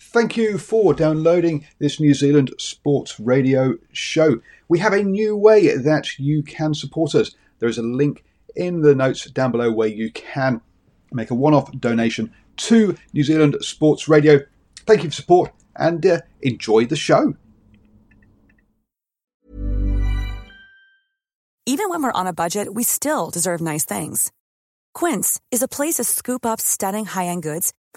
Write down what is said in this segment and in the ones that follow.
Thank you for downloading this New Zealand Sports Radio show. We have a new way that you can support us. There is a link in the notes down below where you can make a one off donation to New Zealand Sports Radio. Thank you for support and uh, enjoy the show. Even when we're on a budget, we still deserve nice things. Quince is a place to scoop up stunning high end goods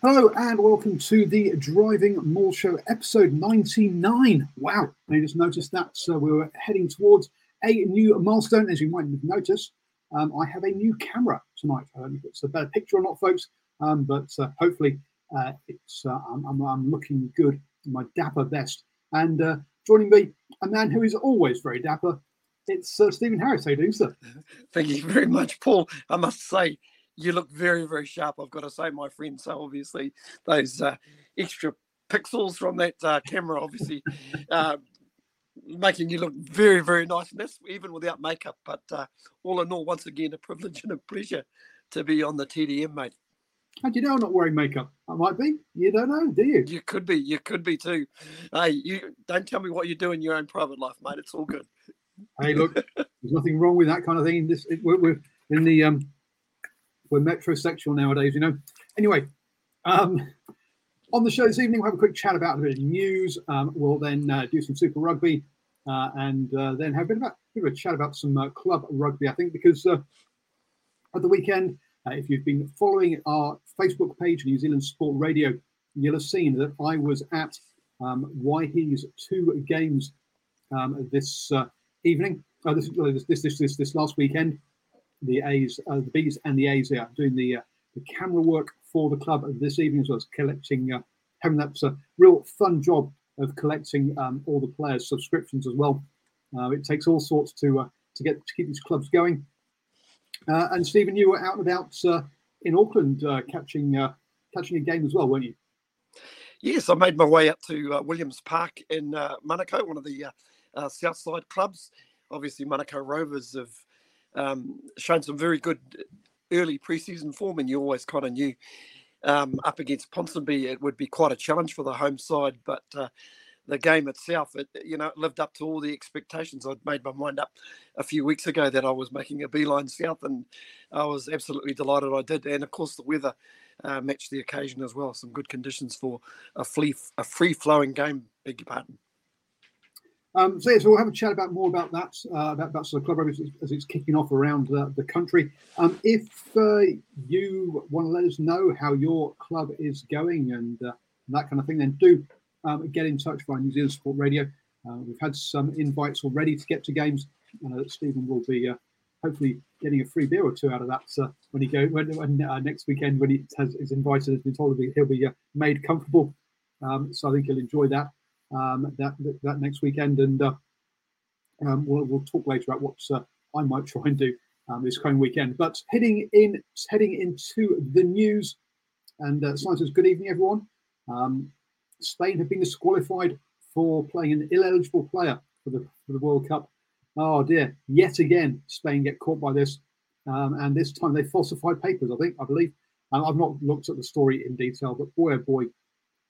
Hello and welcome to the Driving Maul Show, episode 99. Wow, I just noticed that so we were heading towards a new milestone. As you might have noticed, um, I have a new camera tonight. I don't know if it's a better picture or not, folks, um, but uh, hopefully uh, it's uh, I'm, I'm, I'm, looking good in my dapper best. And uh, joining me, a man who is always very dapper, it's uh, Stephen Harris. How you doing, sir? Thank you very much, Paul. I must say, you look very, very sharp. I've got to say, my friend. So obviously, those uh, extra pixels from that uh, camera, obviously, uh, making you look very, very nice. And that's even without makeup. But uh, all in all, once again, a privilege and a pleasure to be on the TDM, mate. How do you know I'm not wearing makeup? I might be. You don't know, do you? You could be. You could be too. Hey, you don't tell me what you do in your own private life, mate. It's all good. Hey, look, there's nothing wrong with that kind of thing. This it, we're, we're, in the um, we're metrosexual nowadays, you know. Anyway, um, on the show this evening, we'll have a quick chat about a bit of news. Um, we'll then uh, do some Super Rugby uh, and uh, then have a bit, about, a bit of a chat about some uh, club rugby, I think, because uh, at the weekend, uh, if you've been following our Facebook page, New Zealand Sport Radio, you'll have seen that I was at um, Waihi's two games um, this evening. this, this, this, this, this last weekend. The A's, the B's, and the A's are doing the the camera work for the club this evening as well as collecting, uh, having that uh, real fun job of collecting um, all the players' subscriptions as well. Uh, it takes all sorts to uh, to get to keep these clubs going. Uh, and Stephen, you were out and about uh, in Auckland catching catching a game as well, weren't you? Yes, I made my way up to Williams Park in Manukau, one of the South Side clubs. Obviously, Manukau Rovers have um, shown some very good early preseason form, and you always kind of knew um, up against Ponsonby it would be quite a challenge for the home side. But uh, the game itself, it, you know, it lived up to all the expectations. I'd made my mind up a few weeks ago that I was making a beeline south, and I was absolutely delighted I did. And of course, the weather uh, matched the occasion as well. Some good conditions for a free, a free flowing game. Beg your pardon. Um, so, yeah, so we'll have a chat about more about that, uh, about, about sort of club rugby as, it's kicking off around uh, the country. Um, if uh, you want to let us know how your club is going and, uh, that kind of thing, then do um, get in touch via New Zealand Sport Radio. Uh, we've had some invites already to get to games. Uh, Stephen will be hopefully getting a free beer or two out of that when he go when, when next weekend when he has, is invited. Has been told he'll be made comfortable. Um, so I think he'll enjoy that um, that, that next weekend, and uh, um, we'll, we'll talk later about what uh, I might try and do um, this coming weekend. But heading in, heading into the news, and uh, says, good evening, everyone. Um, Spain have been disqualified for playing an ineligible player for the for the World Cup. Oh dear! Yet again, Spain get caught by this, um, and this time they falsified papers. I think, I believe. Um, I've not looked at the story in detail, but boy, oh boy,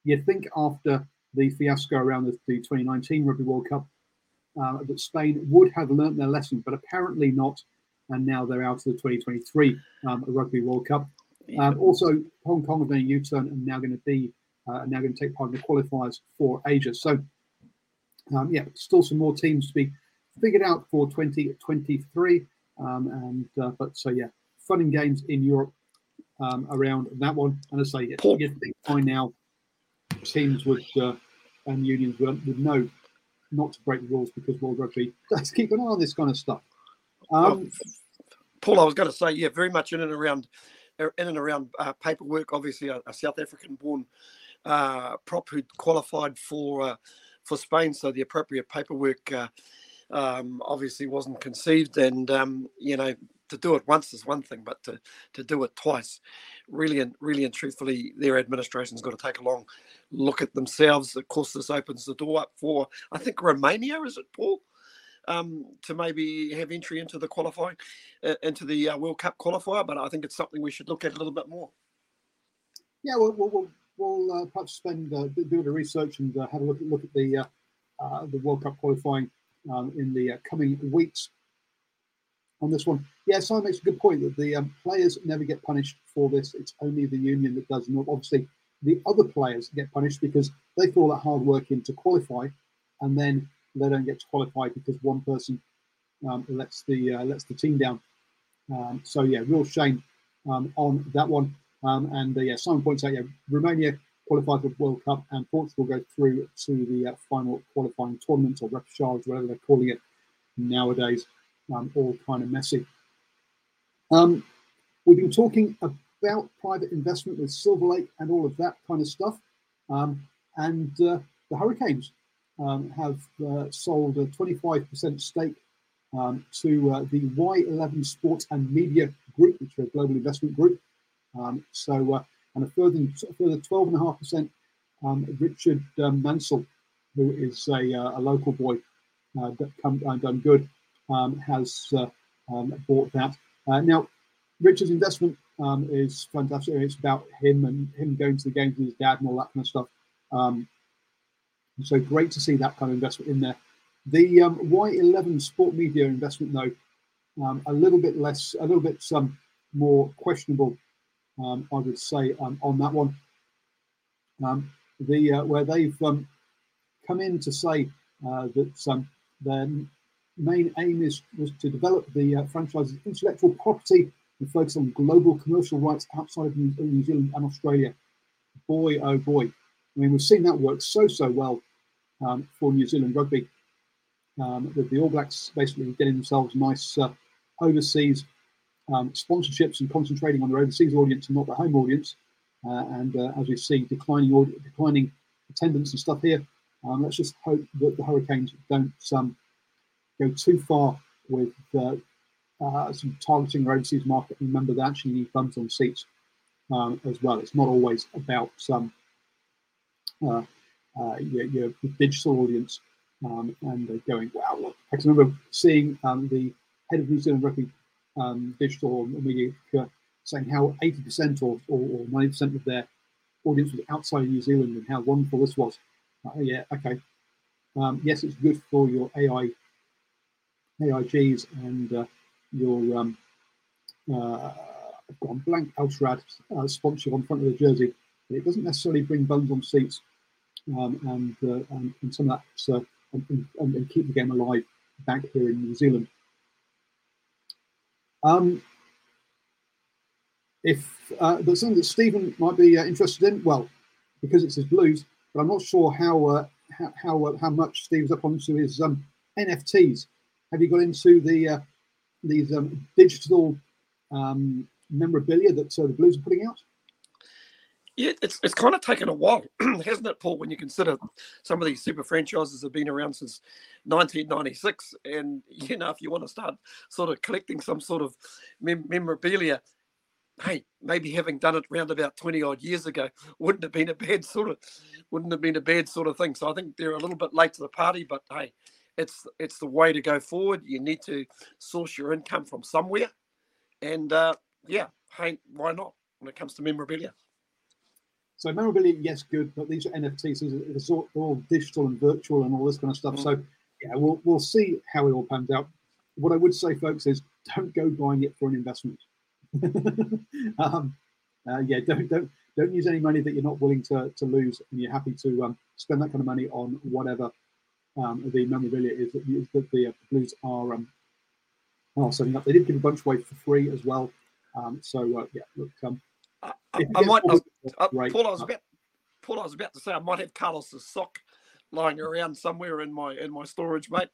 you think after the fiasco around the, the 2019 Rugby World Cup uh, that Spain would have learnt their lesson, but apparently not. And now they're out of the 2023 um, Rugby World Cup. Um, also, Hong Kong have done a U turn and now going to be uh, now going to take part in the qualifiers for Asia. So, um, yeah, still some more teams to be figured out for 2023. Um, and uh, but so yeah, fun and games in Europe um, around that one. And as I say, yeah, you think by now teams would uh, and unions would, would know not to break the rules because World Rugby does keep an eye on this kind of stuff. Um, Paul, I was going to say, yeah, very much in and around in and around uh, paperwork. Obviously, a, a South African-born uh, prop who qualified for uh, for Spain, so the appropriate paperwork uh, um, obviously wasn't conceived. And um, you know, to do it once is one thing, but to to do it twice, really and really and truthfully, their administration's got to take a long look at themselves. Of course, this opens the door up for I think Romania is it, Paul? um, to maybe have entry into the qualifying, uh, into the uh, World Cup qualifier. But I think it's something we should look at a little bit more. Yeah, we'll we'll, we'll uh, perhaps spend uh, do a bit of research and uh, have a look at look at the uh, the World Cup qualifying um, in the coming weeks. On this one, yeah, Simon makes a good point that the um, players never get punished for this. It's only the union that does. And obviously, the other players get punished because they put all that hard work in to qualify, and then they don't get to qualify because one person um, lets the uh, lets the team down. Um, so yeah, real shame um, on that one. Um, and uh, yeah, Simon points out, yeah, Romania qualified for the World Cup, and Portugal go through to the uh, final qualifying tournament or repechage, whatever they're calling it nowadays. Um, all kind of messy. Um, we've been talking about private investment with Silver Lake and all of that kind of stuff, and uh, the Hurricanes um, have uh, sold a 25% stake um, to uh, the Y11 Sports and Media Group, which is a global investment group. Um, so, uh, and a further, further 12.5%, um, Richard um, Mansell, who is a, uh, a local boy uh, that come, uh, done good, um, has bought that. now, Richard's investment is fantastic. It's about him and him going to the games with his dad and all that kind of stuff. Um, so great to see that kind of investment in there. The um, Y11 Sport Media investment, though, um, a little bit less, a little bit um, more questionable, um, I would say, um, on that one. Um, the uh, where they've come in to say uh, that their main aim is was to develop the uh, franchise's intellectual property and focus on global commercial rights outside of New, New Zealand and Australia. Boy, oh boy! I mean, we've seen that work so so well um, for New Zealand rugby. Um, with the All Blacks basically getting themselves nice uh, overseas um, sponsorships and concentrating on their overseas audience and not the home audience. Uh, and uh, as we see, declining audi- declining attendance and stuff here. Um, let's just hope that the Hurricanes don't um, go too far with uh, uh, some targeting their overseas market. Remember, they actually need bums on seats um, as well. It's not always about some uh, uh, your, your, digital audience um, and going, wow, look. I can remember seeing um, the head of New Zealand Rugby um, digital media saying how 80% or, or, or 90% of their audience was outside of New Zealand and how wonderful this was. Uh, yeah, okay. Um, yes, it's good for your AI, AIGs and uh, your um, uh, gone blank Altrad uh, sponsor on front of the jersey, but it doesn't necessarily bring bums on seats um, and, uh, and, and some of that uh, and, and, and, keep the game alive back here in New Zealand. Um, if uh, something that Stephen might be uh, interested in, well, because it's his blues, but I'm not sure how uh, how how, uh, how, much Steve's up onto his um, NFTs. Have you got into the uh, these um, digital um, memorabilia that uh, the Blues are putting out? Yeah, it's it's kind of taken a while, hasn't it, Paul? When you consider some of these super franchises have been around since 1996, and you know, if you want to start sort of collecting some sort of mem- memorabilia, hey, maybe having done it around about 20 odd years ago wouldn't have been a bad sort of wouldn't have been a bad sort of thing. So I think they're a little bit late to the party, but hey, it's it's the way to go forward. You need to source your income from somewhere, and uh, yeah, hey, why not when it comes to memorabilia? So memorabilia, yes, good, but these are NFTs. It's all, all digital and virtual and all this kind of stuff. Mm. So yeah, we'll we'll see how it all pans out. What I would say, folks, is don't go buying it for an investment. um, uh, yeah, don't don't don't use any money that you're not willing to, to lose, and you're happy to um, spend that kind of money on whatever um, the memorabilia is that, that the uh, Blues are um, are setting up. They did give a bunch away for free as well. Um, so uh, yeah, look, um, I, I, I might. Uh, Paul, I was about. Paul, I was about to say I might have Carlos's sock lying around somewhere in my in my storage, mate.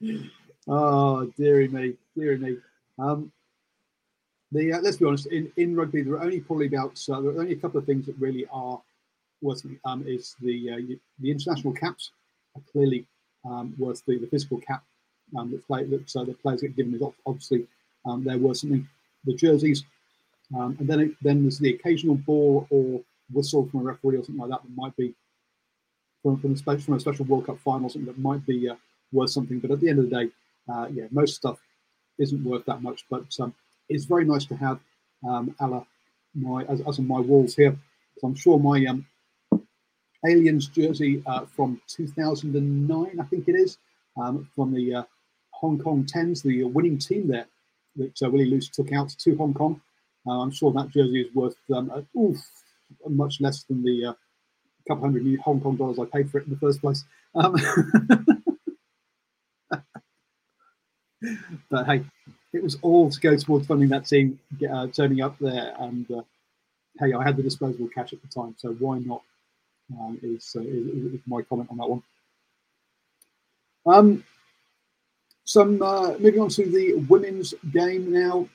oh, dearie me, dearie me. Um, the uh, let's be honest, in, in rugby there are only probably about uh, there are only a couple of things that really are worth um, is the uh, the international caps are clearly um, worth the, the physical cap um, that play that uh, the players get given is obviously um, there were something the jerseys, um, and then it, then there's the occasional ball or whistle from a referee or something like that that might be from, from, a, special, from a special World Cup final, something that might be uh, worth something. But at the end of the day, uh, yeah, most stuff isn't worth that much. But um, it's very nice to have um, Ala my as, as on my walls here. So I'm sure my um, Aliens jersey uh, from 2009, I think it is, um, from the uh, Hong Kong Tens, the winning team there that uh, Willie Luce took out to Hong Kong. Uh, I'm sure that jersey is worth um, oof, much less than the uh, couple hundred new Hong Kong dollars I paid for it in the first place. Um, but hey, it was all to go towards funding that team, uh, turning up there, and uh, hey, I had the disposable cash at the time, so why not? Um, is, uh, is, is, my comment on that one. Um, some uh, moving on to the women's game now,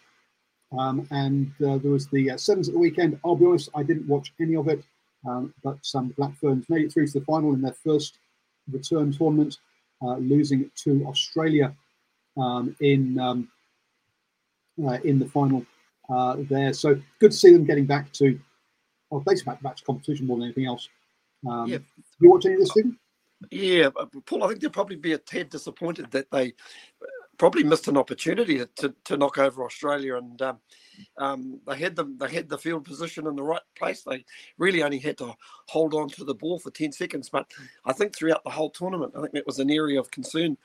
um, and uh, there was the uh, sevens at the weekend. I'll be honest, I didn't watch any of it, um, but some Black Ferns made it through to the final in their first return tournament, uh, losing to Australia um, in um, in the final there. So good to see them getting back to, well, basically back, back to competition more than anything else. Um, yeah. You watch any of this, Stephen? Yeah, Paul, I think they'll probably be a tad disappointed that they probably missed an opportunity to, to knock over Australia, and um, um, they had them. They had the field position in the right place. They really only had to hold on to the ball for ten seconds. But I think throughout the whole tournament, I think that was an area of concern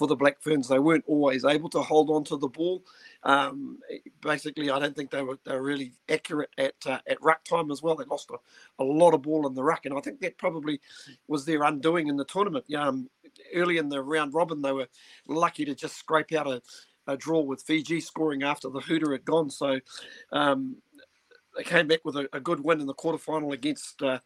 for the Black Ferns. They weren't always able to hold on to the ball. Um, basically, I don't think they were they were really accurate at uh, at ruck time as well. They lost a, a lot of ball in the ruck, and I think that probably was their undoing in the tournament. Um, early in the round robin, they were lucky to just scrape out a, a draw with Fiji, scoring after the hooter had gone. So um, they came back with a, a, good win in the quarterfinal against uh,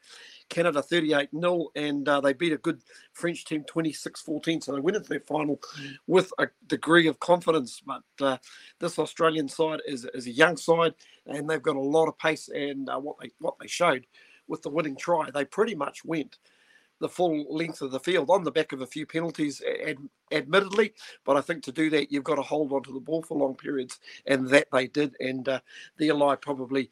Canada 38 0, and uh, they beat a good French team 26 14. So they went into their final with a degree of confidence. But uh, this Australian side is, is a young side, and they've got a lot of pace. And uh, what they what they showed with the winning try, they pretty much went the full length of the field on the back of a few penalties, ad, admittedly. But I think to do that, you've got to hold on to the ball for long periods, and that they did. And uh, the Ally probably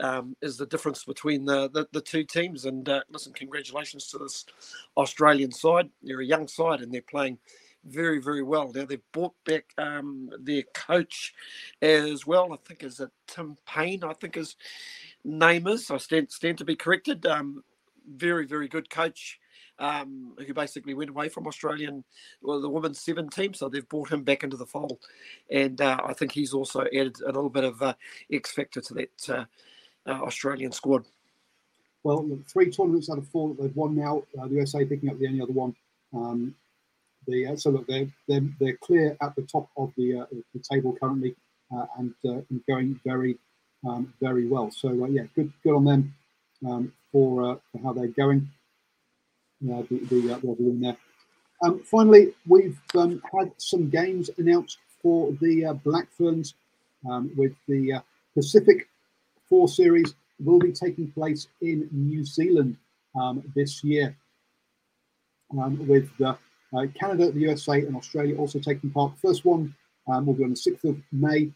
um, is the difference between the, the, the two teams. And uh, listen, congratulations to this Australian side. They're a young side and they're playing very, very well. Now they've brought back um, their coach as well. I think is it Tim Payne. I think his name is. I stand stand to be corrected. Um, very, very good coach. Um, who basically went away from Australian, well, the women's seven team. So they've brought him back into the fold, and uh, I think he's also added a little bit of uh, X factor to that uh, uh, Australian squad? Well, three tournaments out of four that they've won now. Uh, the USA picking up the only other one. Um, the, uh, so look, they're, they're, they're clear at the top of the, uh, the table currently uh, and, uh, and, going very um, very well. So yeah, good good on them um, for, for, how they're going. The, the, the win there. Um, finally, we've um, had some games announced for the Black Ferns um, with the Pacific Four series will be taking place in New Zealand um, this year, um, with uh, Canada, the USA, and Australia also taking part. The First one um, will be on the 6th of May,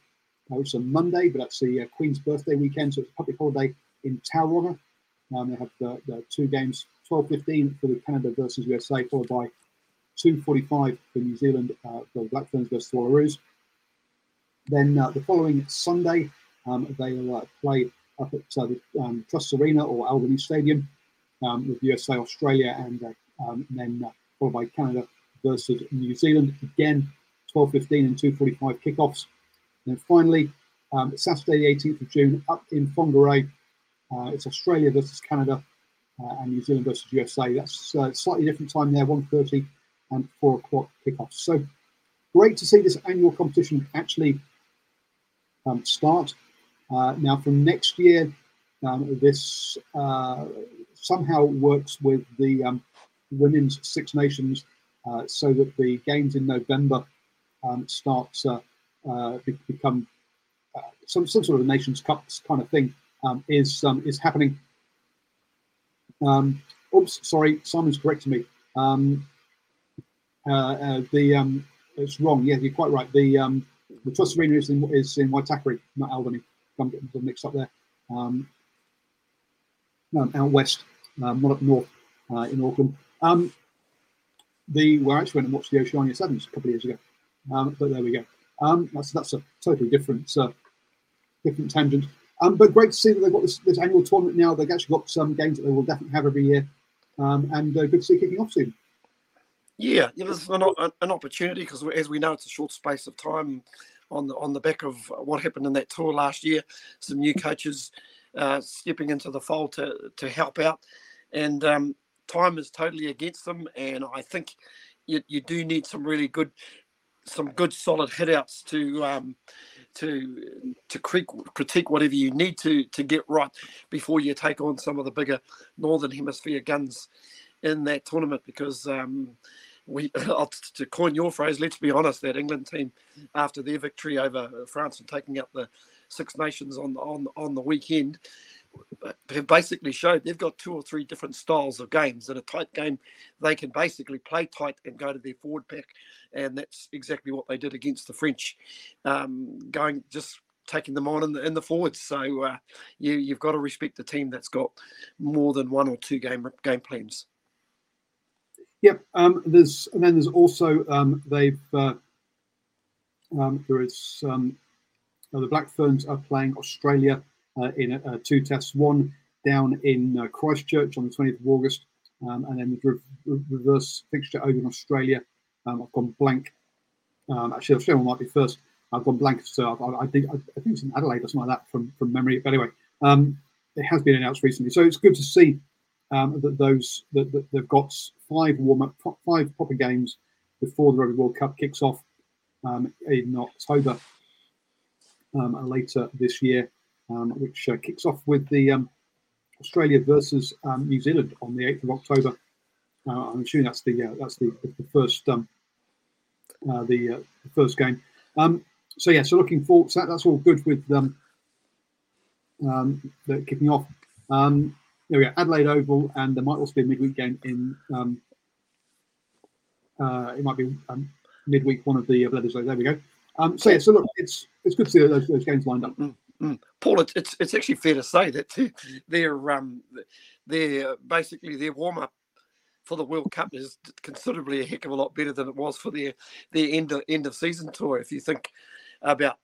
uh, which is a Monday, but that's the uh, Queen's birthday weekend, so it's a public holiday in Tauranga. Um, they have the, the two games, 12.15 for the Canada versus USA, followed by 2.45 for New Zealand uh, the Black Ferns versus Wallaroos. Then uh, the following Sunday, they will uh, play up at uh, the um, Trust Arena or Albany Stadium um, with USA, Australia, and, uh, um, and then followed by Canada versus New Zealand. Again, 12:15 and 2:45 kickoffs. And then finally, Um, Saturday, the 18th of June, up in Whangarei. Uh, it's Australia versus Canada uh, and New Zealand versus USA. That's uh, slightly different time there, 1.30 and 4 o'clock kickoffs. So great to see this annual competition actually um, start. Uh, now, from next year, um, this uh, somehow works with the um, Women's Six Nations uh, so that the games in November um, start uh, uh, become uh, some, some sort of a Nations Cup kind of thing um, is um, is happening. Um, oops, sorry, Simon's correcting me. The it's wrong. Yeah, you're quite right. The the Trust Arena is in, is in Waitakere, not Albany. I'm getting mixed up there. Um, no, out west, um, not up north uh, in Auckland. Um, the where I actually went and watched the Oceania Sevens a couple of years ago. Um, but there we go. Um, that's that's a totally different uh, different tangent. Um, but great to see that they've got this, this annual tournament now. They've actually got some games that they will definitely have every year, um, and uh, good to see kicking off soon. Yeah, yeah, there's an, an opportunity because, as we know, it's a short space of time on the on the back of what happened in that tour last year. Some new coaches uh, stepping into the fold to to help out, and um, time is totally against them. And I think you, you do need some really good, some good solid hitouts to um, to to critique whatever you need to to get right before you take on some of the bigger northern hemisphere guns in that tournament because um, we to coin your phrase let's be honest that england team after their victory over france and taking out the six nations on on on the weekend have basically showed they've got two or three different styles of games. In a tight game, they can basically play tight and go to their forward pack, and that's exactly what they did against the French, um, going just taking them on in the in the forwards. So uh, you you've got to respect the team that's got more than one or two game game plans. Yep. Um, there's and then there's also um, they've uh, um, there is um, the Black Ferns are playing Australia uh, in uh, two tests, one down in uh, Christchurch on the 20th of August, um, and then the re- reverse fixture over in Australia. Um, I've gone blank. Actually, Australia might be first. I've gone blank, so I, I, think I think it's in Adelaide or something like that from from memory. But anyway, it has been announced recently, so it's good to see um, that those that, that, they've got five warm up, five proper games before the Rugby World Cup kicks off um, in October um, later this year um, which uh, kicks off with the um, Australia versus um, New Zealand on the 8th of October. Uh, I'm assuming that's the uh, that's the, the first um, uh, the, uh, the, first game. Um, so yeah, so looking forward. So that, that's all good with um, the kicking off. There we go, Adelaide Oval, and there might also be a midweek game in. Uh, it might be midweek one of the uh. There we go. so yeah, so look, it's it's good to see those, those games lined up. Mm. Mm. Paul, it's, it's, it's actually fair to say that their um their basically their warm up for the World Cup is considerably a heck of a lot better than it was for their their end of end of season tour. If you think about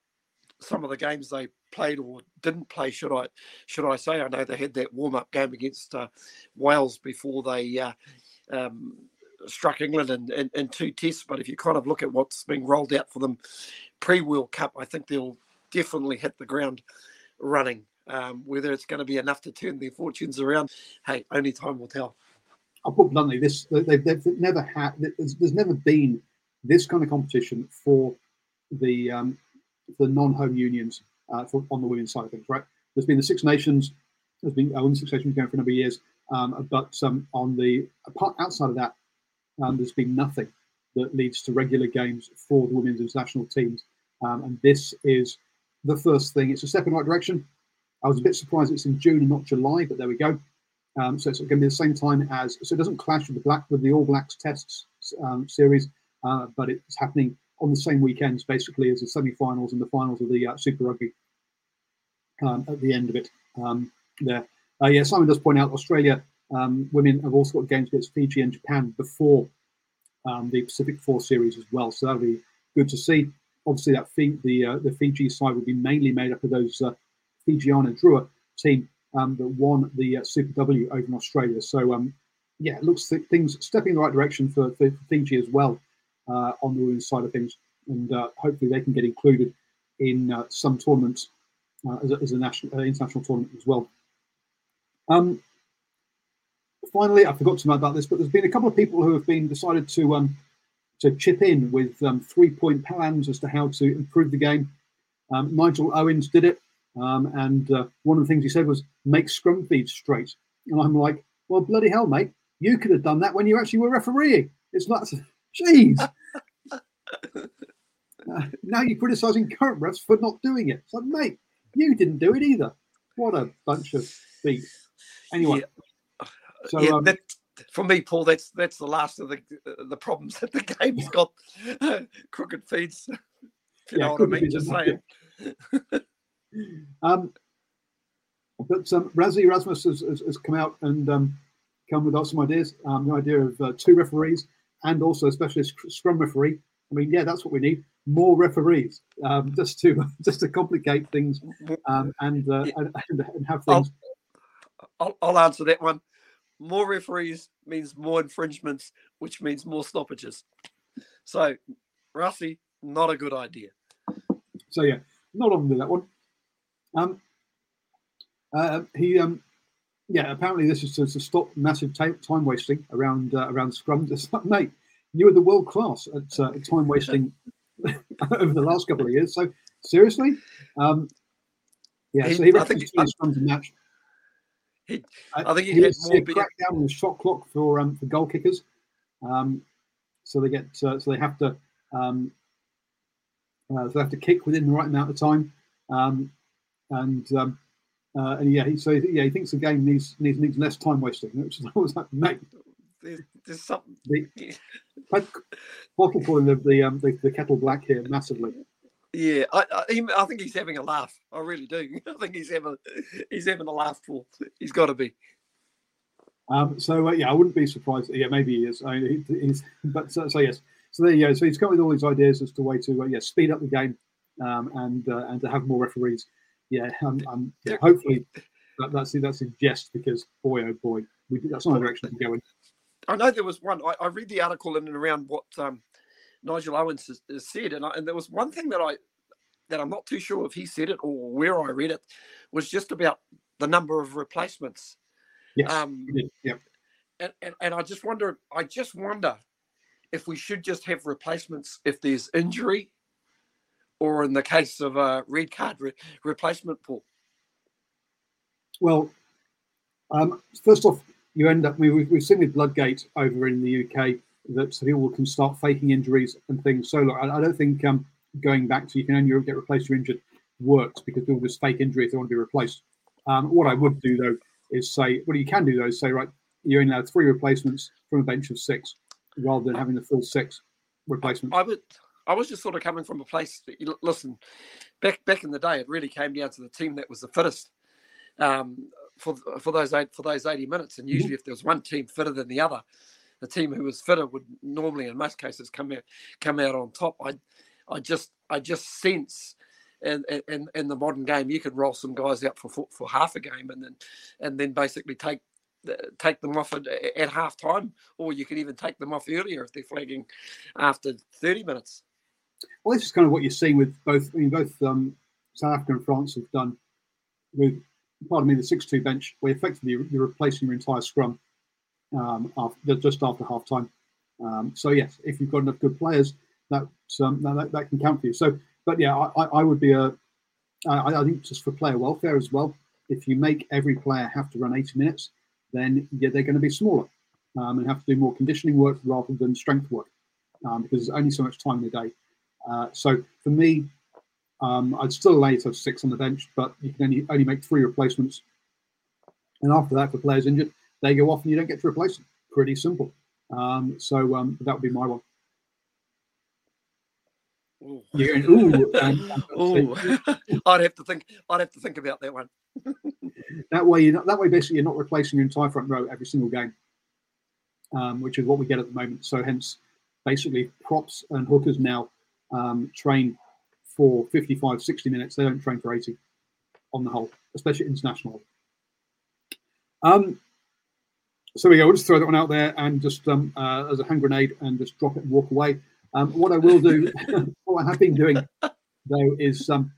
some of the games they played or didn't play, should I should I say? I know they had that warm up game against uh, Wales before they uh, um, struck England in, in, in, two tests. But if you kind of look at what's being rolled out for them pre World Cup, I think they'll definitely hit the ground running. Um, whether it's going to be enough to turn their fortunes around, hey, only time will tell. I'll put bluntly, this they've, they've never had. There's, there's, never been this kind of competition for the um, the non-home unions uh, for, on the women's side of things. Right? There's been the Six Nations. There's been uh, women's Six Nations going for a number of years, um, but um, on the apart outside of that, um, there's been nothing that leads to regular games for the women's international teams. Um, and this is the first thing. It's a step in the right direction. I was a bit surprised it's in June and not July, but there we go. Um, so it's going to be the same time as, so it doesn't clash with the Black with the All Blacks Tests um, series, uh, but it's happening on the same weekends basically as the semi-finals and the finals of the uh, Super Rugby um, at the end of it. Um, there, uh, yeah. Simon does point out Australia um, women have also got games against Fiji and Japan before um, the Pacific Four series as well, so that'll be good to see obviously that the uh, the Fiji side would be mainly made up of those uh, Fijiana Drua team um, that won the uh, Super W over in Australia. So um, yeah, it looks th- things stepping in the right direction for, for Fiji as well uh, on the women's side of things, and uh, hopefully they can get included in uh, some tournaments uh, as, a, as a national uh, international tournament as well. Um, finally, I forgot to know about this, but there's been a couple of people who have been decided to um, to chip in with um, three point plans as to how to improve the game. Um, Nigel Owens did it, um, and uh, one of the things he said was make scrum feeds straight. And I'm like, well, bloody hell, mate, you could have done that when you actually were refereeing. It's not, jeez. uh, now you're criticising current refs for not doing it. It's like, mate, you didn't do it either. What a bunch of feet. Anyway, yeah. so yeah, um, that, for me, Paul, that's that's the last of the the problems that the game's got. crooked feeds. you yeah, know what I mean? Just saying. um, but um, Rassie Erasmus has, has, has, come out and um, come with some ideas. Um, the idea of uh, two referees and also a specialist scrum referee. I mean, yeah, that's what we need. More referees, um, just to just to complicate things um, and, uh, and, and have things. I'll, I'll, answer that one. More referees means more infringements, which means more stoppages. So, Rassie, not a good idea. So yeah, not on with that one. Um, uh, he um, yeah, apparently this is to, to stop massive t- time wasting around uh, around Scrum. Just mate, you were the world class at uh, time wasting over the last couple of years. So seriously, um, yeah. He, so he reckons two scrums a match. He, uh, I think he, he had more big... down on the shot clock for um, for goal kickers. Um, so they get uh, so they have to um, uh, so they have to kick within the right amount of time. Um, and um, uh, and yeah, he, so yeah, he thinks the game needs needs, needs less time wasting. Which is always like, mate, there's, there's something. The, bottle calling the the, um, the the kettle black here massively. Yeah, I, I, I think he's having a laugh. I really do. I think he's having he's having a laugh for. He's got to be. Um, so uh, yeah, I wouldn't be surprised. Yeah, maybe he is. I mean, he, he's, but so, so, yes. So there you go. So he's come with all these ideas as to way to uh, yeah speed up the game um, and uh, and to have more referees yeah, um, um, yeah hopefully that, that's that's a jest because boy oh boy, we, that's not the direction to go in. I know there was one. I, I read the article in and around what um, Nigel Owens has, has said, and, I, and there was one thing that I that I'm not too sure if he said it or where I read it was just about the number of replacements. Yes. Um, yeah. And, and, and I just wonder, I just wonder if we should just have replacements if there's injury or in the case of a red card re- replacement pool? Well, um, first off, you end up, I we, we've seen with Bloodgate over in the UK that people can start faking injuries and things. So, look, I, I don't think um, going back to you can only get replaced or injured works because people just fake injury if they want to be replaced. Um, what I would do though is say, what you can do though is say, right, you only have three replacements from a bench of six rather than having the full six replacements. I would, I was just sort of coming from a place. That, listen, back back in the day, it really came down to the team that was the fittest um, for for those eight, for those eighty minutes. And usually, if there was one team fitter than the other, the team who was fitter would normally, in most cases, come out come out on top. I I just I just sense. In, in, in the modern game, you could roll some guys out for, for, for half a game, and then and then basically take take them off at, at half time, or you can even take them off earlier if they're flagging after 30 minutes. Well, this is kind of what you're seeing with both. I mean, both um, South Africa and France have done with, pardon me, the six-two bench, where effectively you're replacing your entire scrum um, after, just after half time. Um, so yes, if you've got enough good players, that um, that, that can count for you. So, but yeah, I, I would be a. I, I think just for player welfare as well. If you make every player have to run 80 minutes, then yeah, they're going to be smaller um, and have to do more conditioning work rather than strength work um, because there's only so much time in the day. Uh, so for me, um, I'd still allow you to have six on the bench, but you can only, only make three replacements. And after that, if the player's injured, they go off and you don't get to replace them. Pretty simple. Um, so um, that would be my one. Ooh. Going, ooh, ooh. I'd have to think. I'd have to think about that one. that way, you that way, basically, you're not replacing your entire front row every single game, um, which is what we get at the moment. So, hence, basically, props and hookers now um, train for 55, 60 minutes. They don't train for 80 on the whole, especially international. Um, so we go. We'll just throw that one out there and just um, uh, as a hand grenade and just drop it and walk away. Um, what I will do, what I have been doing though, is um,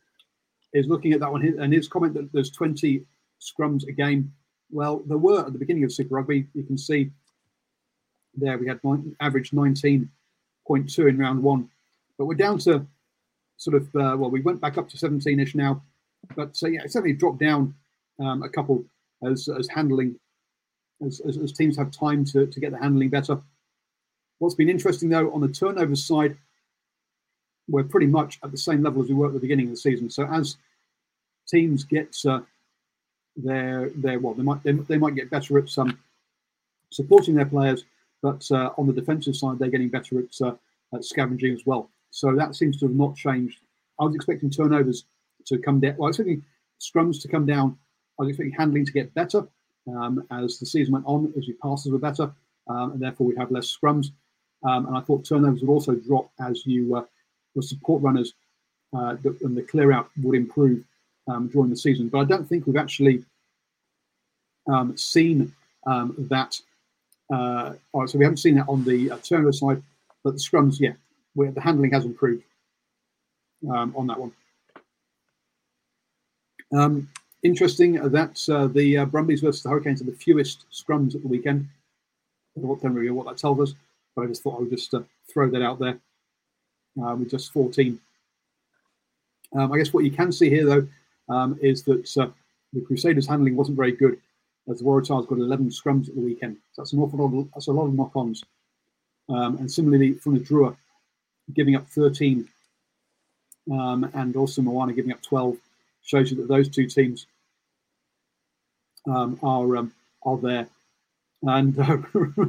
is looking at that one and his comment that there's 20 scrums a game. Well, there were at the beginning of Super Rugby. You can see there we had nine, average 19.2 in round one, but we're down to sort of uh, well, we went back up to 17ish now, but so yeah, it certainly dropped down um, a couple as as handling as, as, as, teams have time to, to get the handling better. What's been interesting though on the turnovers side, we're pretty much at the same level as we were at the beginning of the season. So as teams get uh, their their well, they might they, they might get better at some supporting their players, but uh, on the defensive side, they're getting better at, uh, at scavenging as well. So that seems to have not changed. I was expecting turnovers to come down. Well, I was expecting scrums to come down. I was expecting handling to get better um, as the season went on, as your passes were better, um, and therefore we'd have less scrums. Um, and I thought turnovers would also drop as you uh, the support runners uh, and the clear out would improve um, during the season. But I don't think we've actually um, seen um, that. Uh, all right, so we haven't seen that on the uh, turnover side, but the scrums, yeah, where the handling has improved um, on that one. Um, interesting that uh, the uh, Brumbies versus the Hurricanes are the fewest scrums at the weekend. I don't know what that tells us, but I just thought I would just uh, throw that out there uh, with just 14. Um, I guess what you can see here, though, um, is that uh, the Crusaders' handling wasn't very good, as the Waratahs got 11 scrums at the weekend. So that's an awful lot. Of, that's a lot of knock-ons. Um, and similarly, from the Drua, giving up 13, um, and also Moana giving up 12, shows you that those two teams um, are um, are there. And uh,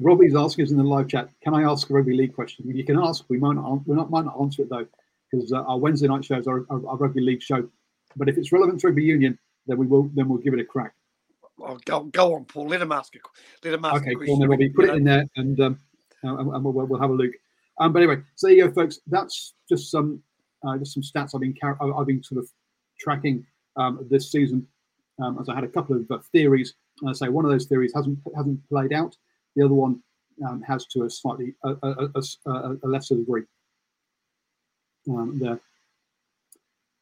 Robbie's asking us in the live chat, can I ask a rugby league question? You can ask. We might not, we not, might not answer it though, because uh, our Wednesday night shows are our, our, rugby league show. But if it's relevant to rugby union, then we will then we'll give it a crack. Oh, go, go on, Paul. Let him ask a let him ask. Okay, cool. Then Robbie, put it in there, and um, and, and we'll, we'll, have a look. Um, but anyway, so there you go, folks. That's just some uh, just some stats I've been car- I've been sort of tracking um, this season. Um, as I had a couple of uh, theories. I say one of those theories hasn't hasn't played out. The other one um, has to a slightly a, a, a, a lesser degree. Um, there.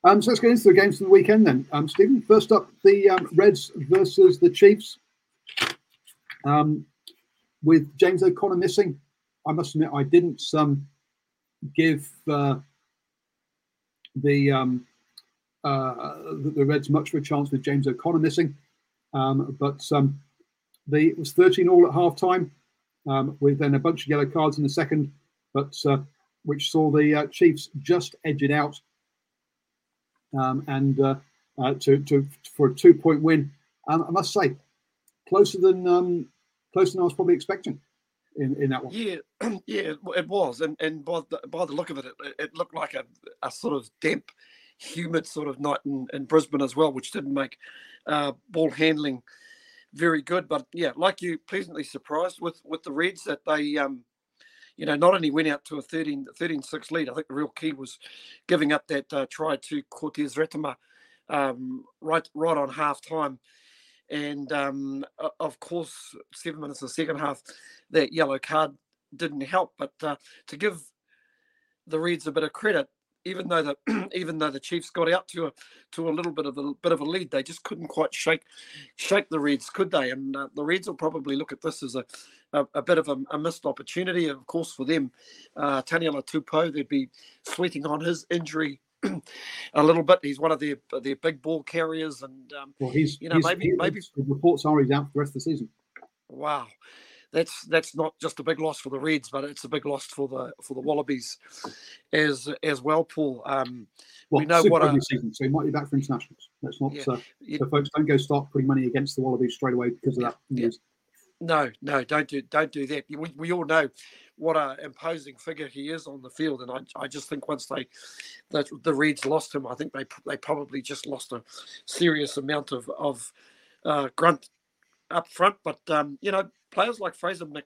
Um, so let's get into the games of the weekend then. Stephen, first up, the Reds versus the Chiefs. With James O'Connor missing, I must admit I didn't um, give uh, the, um, uh, the, the Reds much of a chance with James O'Connor missing. Um, but um, the, it was 13 all at half time, um, with then a bunch of yellow cards in the second, but uh, which saw the uh, Chiefs just edge it out um, and uh, uh, to, to for a two point win. I must say, closer than closer than I was probably expecting in, in that one. Yeah, yeah, it was, and and by the, by the look of it, it, it looked like a, a sort of damp, humid sort of night in, in Brisbane as well, which didn't make uh, ball handling very good. But yeah, like you, pleasantly surprised with with the Reds that they, um, you know, not only went out to a 13, 13-6 lead. I think the real key was giving up that uh, try to Cortez Ratima um, right right on half time. And um, of course, seven minutes of the second half, that yellow card didn't help. But uh, to give the Reds a bit of credit, even though the even though the Chiefs got out to a to a little bit of a bit of a lead, they just couldn't quite shake shake the Reds, could they? And uh, the Reds will probably look at this as a a, a bit of a, a, missed opportunity. Of course, for them, uh, Taniela Tupou, they'd be sweating on his injury a little bit. He's one of their their big ball carriers, and um, well, he's you know he's, maybe maybe the reports are he's out for the rest of the season. Wow, that's that's not just a big loss for the Reds, but it's a big loss for the for the Wallabies as as well, Paul. Um, well, we know what a, season, so he might be back for internationals. Let's not. Yeah, uh, so folks, don't go start putting money against the Wallabies straight away because of that news. No, no, don't do don't do that. We, we all know what a imposing figure he is on the field, and I, I just think once they the, the Reds lost him, I think they they probably just lost a serious amount of of uh, grunt up front. But um, you know, players like Fraser Mc,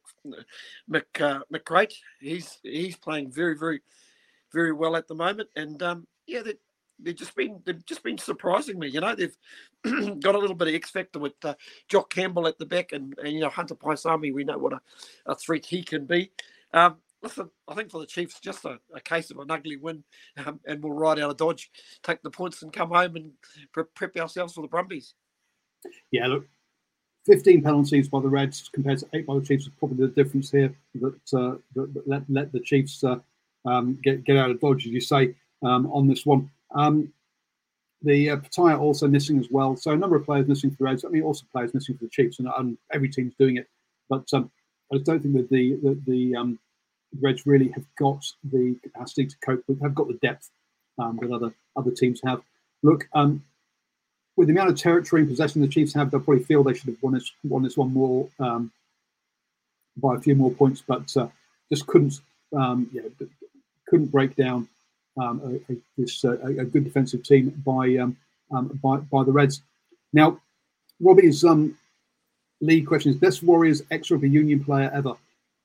Mc, uh, he's he's playing very, very, very well at the moment. And um, yeah, they, they've just been they've just been surprising me. You know, they've got a little bit of X factor with uh, Jock Campbell at the back, and, and you know Hunter Paisami. We know what a, a threat he can be. Um, listen, I think for the Chiefs, just a, a case of an ugly win, um, and we'll ride out of Dodge, take the points, and come home and prep, prep ourselves for the Brumbies. Yeah, look, 15 penalties by the Reds compared to eight by the Chiefs is probably the difference here that, uh, that, that let, let the Chiefs uh, um, get, get out of Dodge, as you say, um, on this one. Um, the uh, Petaia also missing as well. So a number of players missing for the Reds. I mean, also players missing for the Chiefs, and, and every team's doing it. But um, I just don't think that the the, the um, Reds really have got the capacity to cope with, have got the depth um, that other other teams have. Look, um, with the amount of territory and possession the Chiefs have, they'll probably feel they should have won this won this one more um, by a few more points, but uh, just couldn't um, yeah, couldn't break down um, a, a, this uh, a, good defensive team by, um, um, by by the Reds. Now, Robbie's um, league question is best Warriors ex rugby union player ever.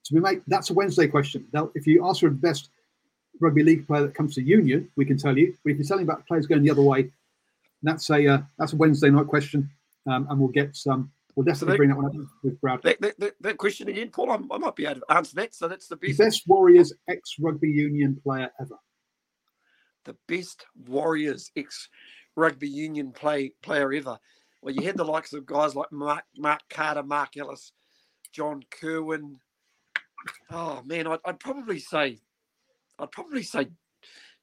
So we make that's a Wednesday question. Now, if you ask for the best rugby league player that comes to union, we can tell you. But if you're telling about players going the other way, that's a uh, that's a Wednesday night question, um, and we'll get some. We'll definitely so bring that one up with Brad. That, that, that question again, Paul. I, I, might be able to answer that. So that's the best, best Warriors ex rugby union player ever. The best Warriors ex rugby union play player ever. Well, you had the likes of guys like Mark, Mark Carter, Mark Ellis, John Kirwan. Oh man, I'd, I'd probably say, I'd probably say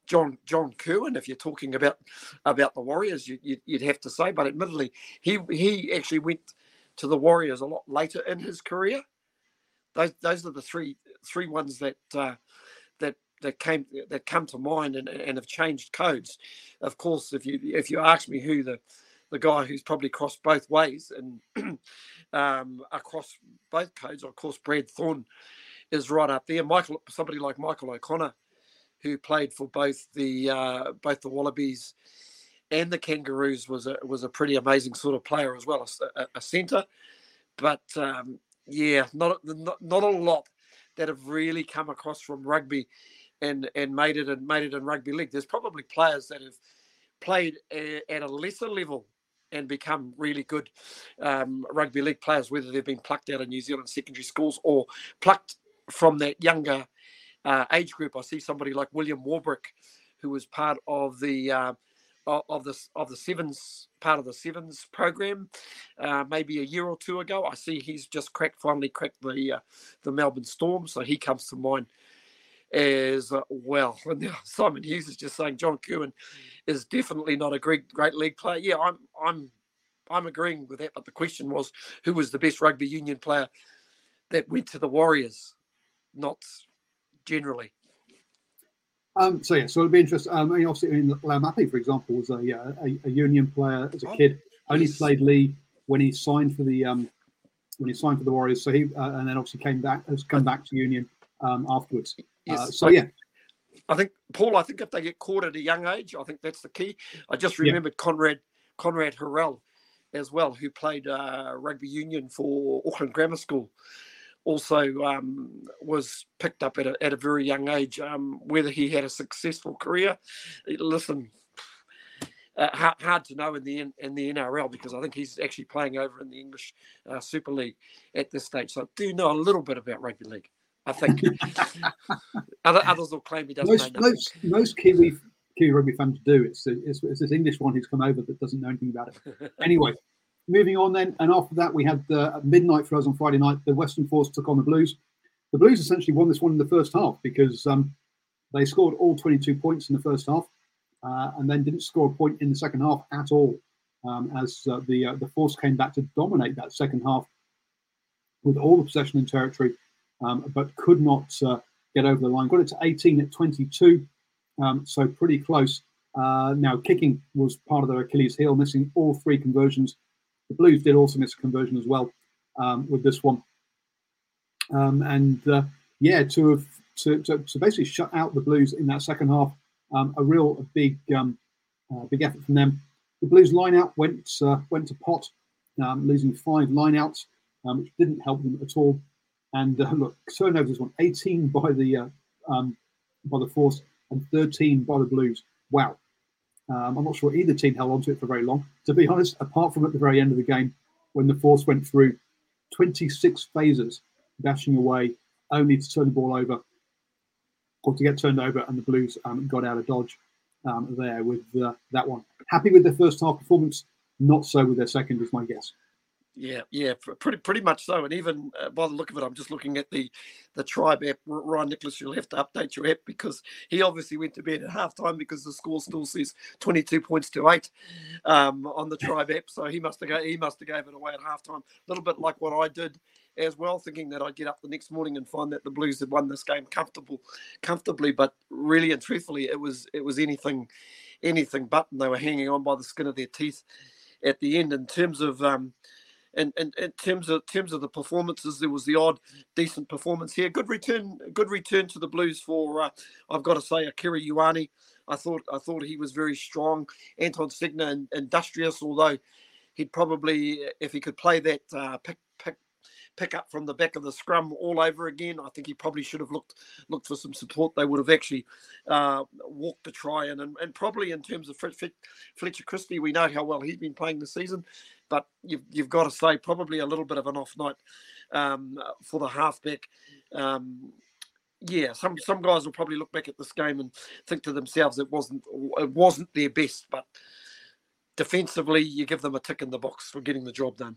John John Kirwan, if you're talking about about the Warriors, you, you, have to say. But admittedly, he he actually went to the Warriors a lot later in his career. Those those are the three three ones that uh, that came that come to mind and, and have changed codes. Of course, if you if you ask me who the the guy who's probably crossed both ways and um, across both codes, of course, Brad Thorn is right up there. Michael, somebody like Michael O'Connor who played for both the uh, both the Wallabies and the Kangaroos, was a was a pretty amazing sort of player as well, a, a centre. But um, yeah, not, not not a lot that have really come across from rugby and and made it and made it in rugby league. There's probably players that have played a, at a lesser level and become really good um, rugby league players, whether they've been plucked out of New Zealand secondary schools or plucked from that younger uh, age group. I see somebody like William Warbrick, who was part of the uh, of the of the sevens part of the sevens program, uh, maybe a year or two ago. I see he's just cracked finally cracked the uh, the Melbourne Storm, so he comes to mind as well. And Simon Hughes is just saying John Kirwan is definitely not a great great league player. Yeah, I'm I'm I'm agreeing with that. But the question was, who was the best rugby union player that went to the Warriors? Not generally? Um, so yeah, so it'll be interesting. Um, I mean, obviously, I mean, for example, was a, yeah, a, a, union player as a oh, kid. Only yes. played league when he signed for the um, when he signed for the Warriors. So he uh, and then obviously came back has come back to Union um, afterwards. Yes. Uh, so yeah, I think Paul. I think if they get caught at a young age, I think that's the key. I just remembered yeah. Konrad Konrad Hurrell as well, who played uh, rugby union for Auckland Grammar School also um, was picked up at a, at a very young age. Um, whether he had a successful career, listen, uh, hard, hard, to know in the in the NRL because I think he's actually playing over in the English uh, Super League at this stage. So I do know a little bit about rugby league. I think Other, others will claim he doesn't most, know. Most, most Kiwi Kiwi rugby fans do. It's, it's, it's this English one who's come over that doesn't know anything about it. Anyway moving on then, and after that we had uh, midnight for us on Friday night. The Western Force took on the Blues. The Blues essentially won this one in the first half because um, they scored all 22 points in the first half, uh, and then didn't score a point in the second half at all. Um, as uh, the uh, the Force came back to dominate that second half with all the possession and territory, um, but could not uh, get over the line. Got it to 18 at 22, um, so pretty close. Uh, now kicking was part of their Achilles heel, missing all three conversions the Blues did also miss a conversion as well um, with this one. Um, and uh, yeah, to have to, to, to, basically shut out the Blues in that second half, um, a real a big um, uh, big effort from them. The Blues line out went uh, went to pot, losing five lineouts, which didn't help them at all. And uh, look, turnovers won 18 by the uh, by the Force and 13 by the Blues. Wow, um, I'm not sure either team held on to it for very long, to be honest, apart from at the very end of the game when the Force went through 26 phases, dashing away, only to turn the ball over or to get turned over, and the Blues um, got out of dodge um, there with uh, that one. Happy with their first half performance, not so with their second, is my guess. Yeah, yeah, pretty pretty much so. And even uh, by the look of it, I'm just looking at the the tribe app. Ryan Nicholas, you'll have to update your app because he obviously went to bed at halftime because the score still says 22 points to eight um, on the tribe app. So he must have he must have gave it away at halftime. A little bit like what I did as well, thinking that I'd get up the next morning and find that the Blues had won this game comfortable, comfortably. But really and truthfully, it was it was anything, anything but. And they were hanging on by the skin of their teeth at the end in terms of. Um, and, and in terms of terms of the performances, there was the odd decent performance here. Good return, good return to the Blues for uh, I've got to say Akira Ioane. I thought I thought he was very strong. Anton Segner and industrious, although he'd probably if he could play that uh, pick pick pick up from the back of the scrum all over again. I think he probably should have looked looked for some support. They would have actually uh, walked the try and, and, and probably in terms of Fletcher Christie, we know how well he's been playing this season but you've, you've got to say probably a little bit of an off night um, for the halfback. Um, yeah, some some guys will probably look back at this game and think to themselves it wasn't it wasn't their best, but defensively you give them a tick in the box for getting the job done.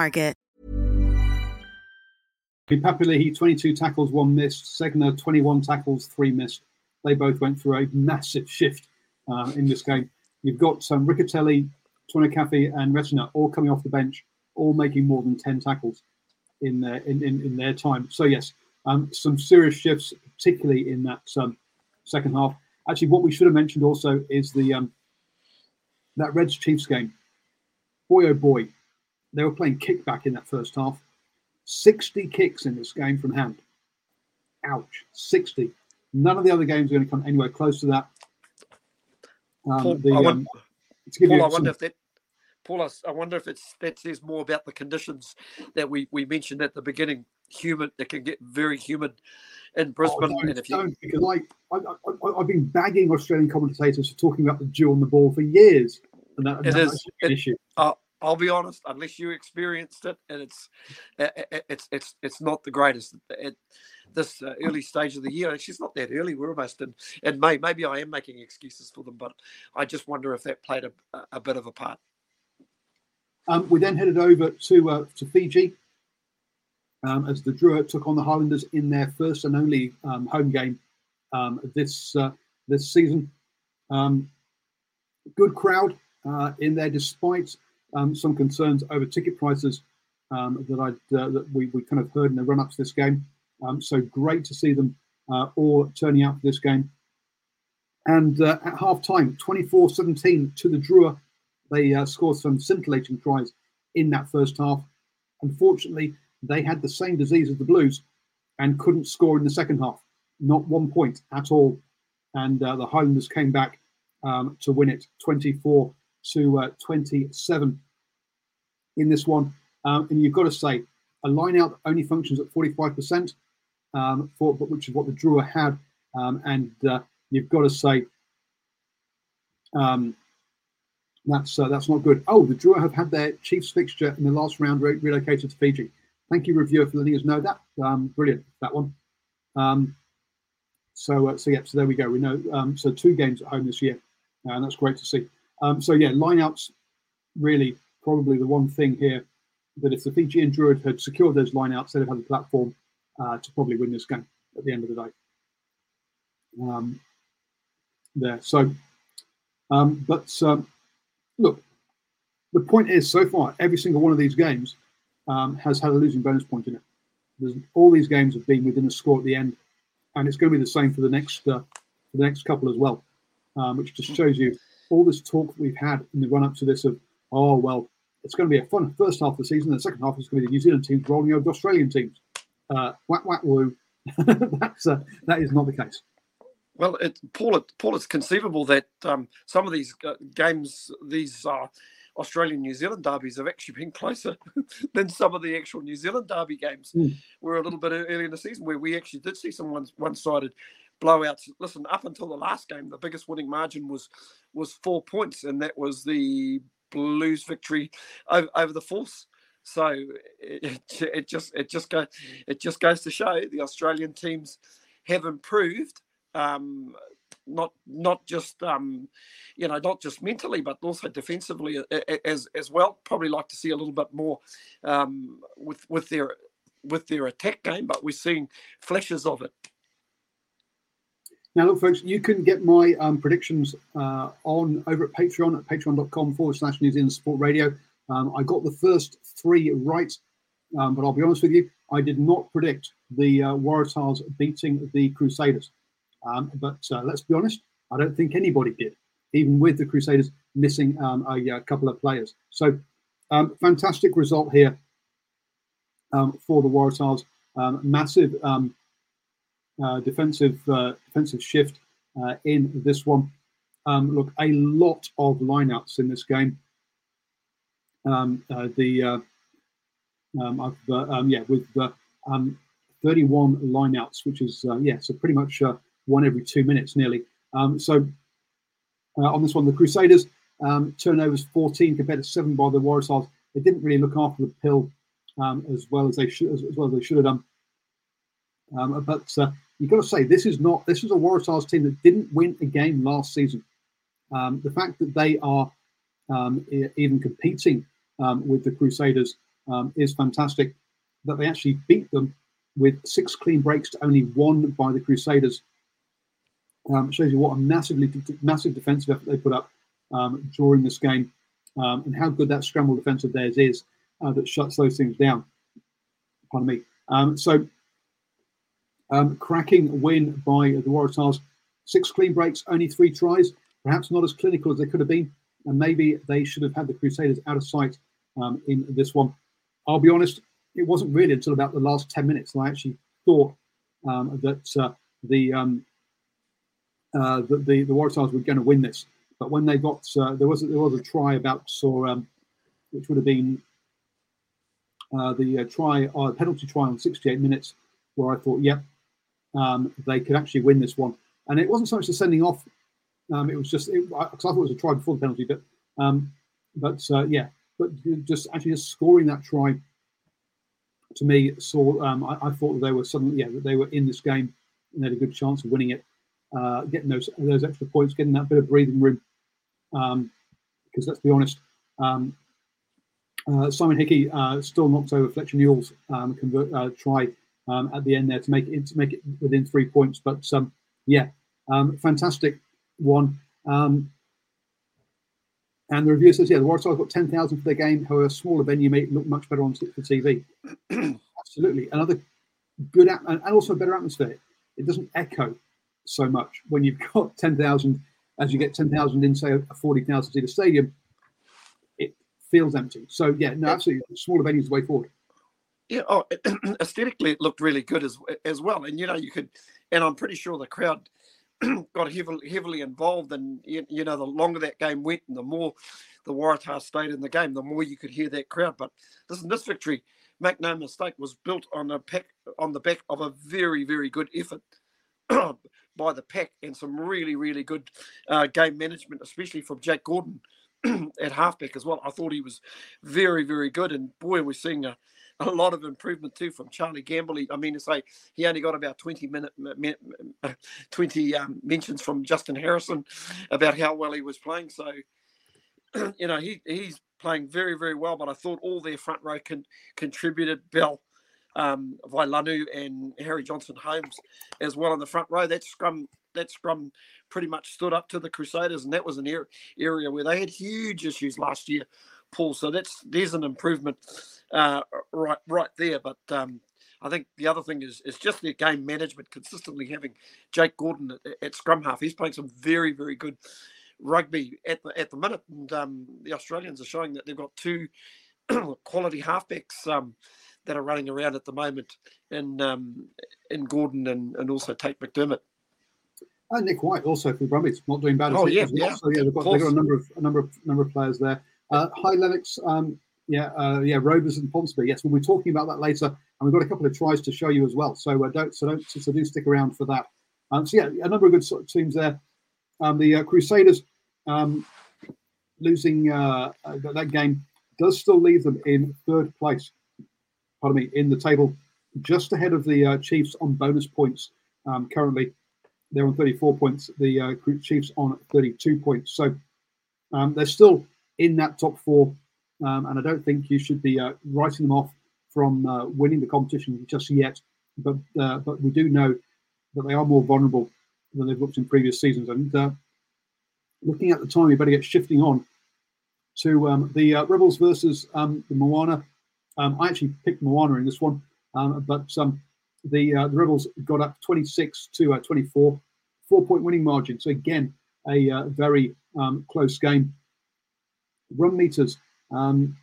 market. Papali'i, 22 tackles, one missed. Segner, 21 tackles, three missed. They both went through a massive shift uh, in this game. You've got some um, Tuanokefi, and Retina all coming off the bench, all making more than 10 tackles in their, in, in, in their time. So, yes, um, some serious shifts, particularly in that um, second half. Actually, what we should have mentioned also is the um, that Reds Chiefs game. Boy, oh boy, they were playing kickback in that first half. 60 kicks in this game from hand. Ouch. 60. None of the other games are going to come anywhere close to that. Um, Paul, the, I, wonder, um, Paul I wonder if that Paul, I wonder if it's that says more about the conditions that we, we mentioned at the beginning. Humid, it can get very humid in oh, Brisbane. Oh, if you... because I, I, have been bagging Australian commentators for talking about the dew on the ball for years, and that, it is, an it, issue. Uh, I'll be honest, unless you experienced it, and it's it's it's it's not the greatest at this uh, early stage of the year. Actually, it's not that early. We're almost in in May. Maybe I am making excuses for them, but I just wonder if that played a, a bit of a part. Um, we then headed over to uh, to Fiji um, as the Drua took on the Highlanders in their first and only um, home game um, this uh, this season. Um, good crowd uh, in there, despite um, some concerns over ticket prices um, that I uh, that we, we kind of heard in the run up to this game. Um, so great to see them uh, all turning out for this game. And uh, at half time, 24 17 to the Drua, they uh, scored some scintillating tries in that first half. Unfortunately, they had the same disease as the Blues and couldn't score in the second half, not one point at all. And uh, the Highlanders came back um, to win it 24 to uh, 27 in this one. Um, and you've got to say, a line out only functions at 45%, um, for, which is what the Drua had. Um, and uh, you've got to say, um, that's uh, that's not good. Oh, the Drua have had their Chiefs fixture in the last round re- relocated to Fiji. Thank you, reviewer, for letting us know that. Um, brilliant, that one. Um, so, uh, so yeah, so there we go. We know. Um, so two games at home this year, and that's great to see. Um, so yeah, lineouts really probably the one thing here that if the Fijian Drua had secured those lineouts, they'd have had the platform uh, to probably win this game at the end of the day. Um, there, so, um, but um, look, the point is, so far, every single one of these games um, has had a losing bonus point in it. There's, all these games have been within a score at the end, and it's going to be the same for the next uh, for the next couple as well, um, which just shows you all this talk that we've had in the run up to this of oh well, it's going to be a fun first half of the season. The second half is going to be the New Zealand teams rolling over the Australian teams. Uh, whack whack woo. That's uh, that is not the case. Well, it, Paul, it, Paul, it's conceivable that um, some of these uh, games, these uh, Australian New Zealand derbies have actually been closer than some of the actual New Zealand derby games. Mm. Were a little bit early in the season where we actually did see some one sided blowouts. Listen, up until the last game, the biggest winning margin was was four points, and that was the Blues victory over, over the Force. So it, it just it just goes it just goes to show the Australian teams have improved um, not not just um, you know not just mentally but also defensively as as well. Probably like to see a little bit more um, with with their with their attack game, but we're seeing flashes of it. Now, look, folks, you can get my um, predictions uh, on over at Patreon at patreon.com forward slash New Zealand Sport Radio. Um, I got the first three right, um, but I'll be honest with you, I did not predict the uh, Waratahs beating the Crusaders. Um, but uh, let's be honest, I don't think anybody did, even with the Crusaders missing um, a, a, uh, couple of players. So, um, fantastic result here for the Waratahs. Massive defensive uh, defensive shift uh, in this one. look, a lot of lineouts in this game. Uh, the uh, yeah, with the 31 lineouts, which is yeah, so pretty much one every two minutes nearly. Um, so uh, on this one, the Crusaders um, turnovers 14 compared to seven by the Waratahs. They didn't really look after the pill um, as well as they should as, as, well as they should have done. Um, but uh, you've got to say this is not this is a Waratahs team that didn't win a game last season. Um, the fact that they are um, even competing with the Crusaders is fantastic. That they actually beat them with six clean breaks to only one by the Crusaders um, shows you what a massively massive defensive effort they put up um, during this game, um, and how good that scramble defense of theirs is uh, that shuts those things down. Pardon me. Um, so, um, cracking win by the Waratahs. Six clean breaks, only three tries. Perhaps not as clinical as they could have been, and maybe they should have had the Crusaders out of sight um, in this one. I'll be honest, it wasn't really until about the last ten minutes that I actually thought that uh, the uh, that the the Waratahs were going to win this. But when they got uh, there was a, there was a try about so um, which would have been uh, the uh, try uh, penalty try on 68 minutes, where I thought, yep, um, they could actually win this one. And it wasn't so much the sending off; um, it was just because I, thought it was a try before the penalty, but um, but uh, yeah, but just actually just scoring that try to me saw um, I, I, thought they were suddenly yeah that they were in this game and they had a good chance of winning it uh, getting those those extra points, getting that bit of breathing room. Um, because let's be honest, um, uh, Simon Hickey uh, still knocks over Fletcher Newell's um, convert uh, try um, at the end there to make it to make it within three points. But um, yeah, um, fantastic one. Um, and the review says, yeah, the Waratahs got 10,000 for their game. However, a smaller venue may look much better on for TV. Absolutely. Another good, and also a better atmosphere. It doesn't echo so much. When you've got 10,000, as you get 10,000 in, say, a 40,000 seat stadium, it feels empty. So, yeah, no, absolutely. Smaller venues the way forward. Yeah, oh, aesthetically, it looked really good as as well. And, you know, you could, and I'm pretty sure the crowd got heavily, heavily involved. And, you, you know, the longer that game went and the more the Waratahs stayed in the game, the more you could hear that crowd. But listen, this victory, make no mistake, was built on a pack, on the back of a very, very good effort by the pack and some really, really good uh, game management, especially from Jake Gordon at halfback as well. I thought he was very, very good. And boy, we're seeing a, a lot of improvement too from Charlie Gamble. I mean, to say he only got about 20 minute, 20 um, mentions from Justin Harrison about how well he was playing. So, you know, he, he's playing very, very well. But I thought all their front row con- contributed. Bell um, Vailanu and Harry Johnson Holmes as well in the front row. That scrum, that scrum pretty much stood up to the Crusaders, and that was an area where they had huge issues last year, Paul. So that's there's an improvement uh, right right there. But um, I think the other thing is is just their game management, consistently having Jake Gordon at, at scrum half. He's playing some very very good rugby at the at the minute, and um, the Australians are showing that they've got two quality halfbacks um, that are running around at the moment in um, in Gordon and, and also Tate McDermott. And Nick White also for Brumbies, not doing bad. Oh yeah, well. yeah. So yeah, they've got, they've got, a number of a number of number of players there. Uh, hi Lennox, um, yeah, uh, yeah, Rovers and Ponsonby. Yes, we'll be talking about that later, and we've got a couple of tries to show you as well. So uh, don't so don't so do stick around for that. Um, so yeah, a number of good sort of teams there. Um, the uh, Crusaders um, losing uh, uh, that game does still leave them in third place. Pardon me, in the table, just ahead of the uh, Chiefs on bonus points. Um, currently, they're on 34 points. The Chiefs on 32 points. So um, they're still in that top four, um, and I don't think you should be uh, writing them off from uh, winning the competition just yet. But but we do know that they are more vulnerable than they've looked in previous seasons, and looking at the time, we better get shifting on to um, the uh, Rebels versus um, the Moana. Um, I actually picked Moana in this one, um, but um, the uh, the Rebels got up 26 to uh, 24, four point winning margin. So again, a uh, very close game. Run meters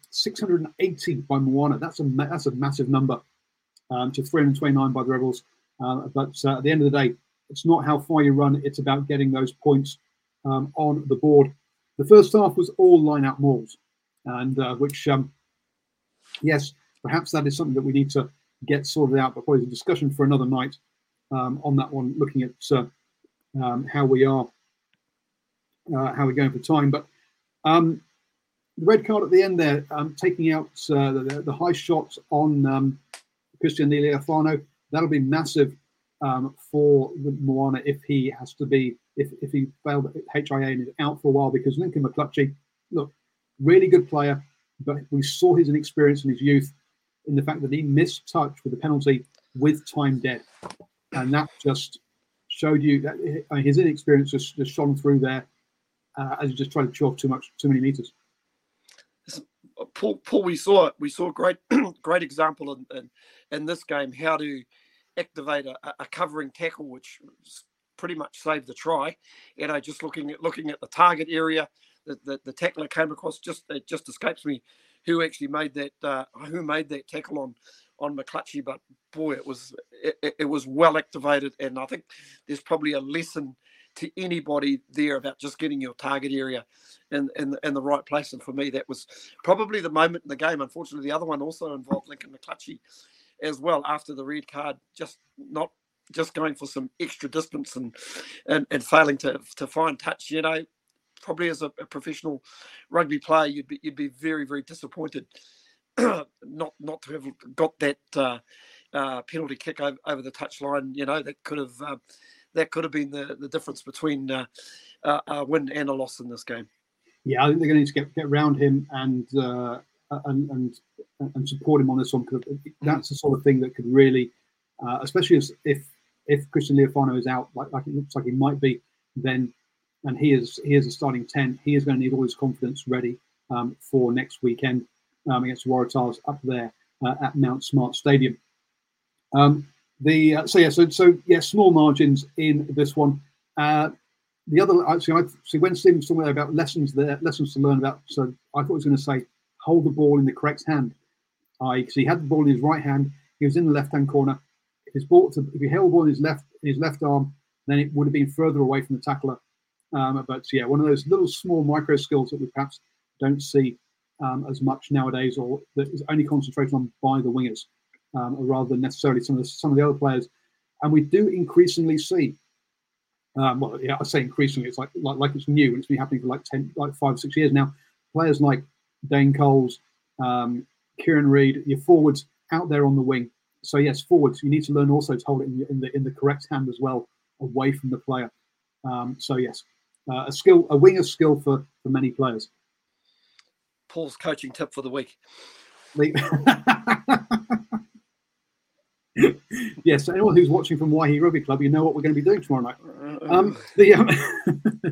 680 by Moana. That's a that's a massive number to 329 by the Rebels. Uh, but uh, at the end of the day, it's not how far you run; it's about getting those points um, on the board. The first half was all line out mauls, and uh, which, um, yes, perhaps that is something that we need to get sorted out, but probably a discussion for another night um, on that one, looking at uh, um, how we are, uh, how we're going for time. But um, the red card at the end there, um, taking out uh, the, the, high shots on Christian Leali'ifano, that'll be massive um, for Moana if he has to be if, if he failed at HIA and is out for a while because Lincoln McClutchie, look, really good player, but we saw his inexperience in his youth in the fact that he missed touch with the penalty with time dead, and that just showed you that his inexperience just, just shone through there uh, as he just tried to chalk too much, too many meters. Paul, Paul, we saw it. we saw a great, great example in, in, in this game how to activate a, a covering tackle, which pretty much saved the try. You know, just looking at looking at the target area, the the, the tackler came across. Just it just escapes me who actually made that uh, who made that tackle on on McClutchie, but boy, it was it, it was well activated, and I think there's probably a lesson to anybody there about just getting your target area in, in, in the right place. And for me, that was probably the moment in the game. Unfortunately, the other one also involved Lincoln McClutchie as well after the red card, just not just going for some extra distance and and, and failing to to find touch. You know, probably as a, a professional rugby player, you'd be you'd be very very disappointed not not to have got that uh, uh, penalty kick over, over the touchline. You know, that could have uh, that could have been the the difference between uh, a win and a loss in this game. Yeah, I think they're going to need to get get around him and uh, and and and support him on this one because that's the sort of thing that could really, uh, especially if, if if Christian Leali'ifano is out, like, like it looks like he might be, then and he is he is a starting ten. He is going to need all his confidence ready um, for next weekend um, against the Waratahs up there uh, at Mount Smart Stadium. Um, the uh, so yeah so so yeah small margins in this one. Uh, the other actually I see when Stephen's talking about lessons there lessons to learn about. So I thought he was going to say hold the ball in the correct hand. I because he had the ball in his right hand, he was in the left hand corner. If his ball, to, if he held the ball in his left his left arm, then it would have been further away from the tackler. Um, but yeah, one of those little small micro skills that we perhaps don't see um, as much nowadays, or that is only concentrated on by the wingers, um, rather than necessarily some of the some of the other players. And we do increasingly see. Um, well, yeah, I say increasingly. It's like, like like it's new, and it's been happening for like ten, like five, six years now. Players like Dane Coles, um, Kieran Read, your forwards out there on the wing. So yes, forwards. You need to learn also to hold it in, in the in the correct hand as well, away from the player. Um, so yes, uh, a skill, a winger skill for for many players. Paul's coaching tip for the week. yes, so anyone who's watching from Waihi Rugby Club, you know what we're going to be doing tomorrow night. Um, the, um,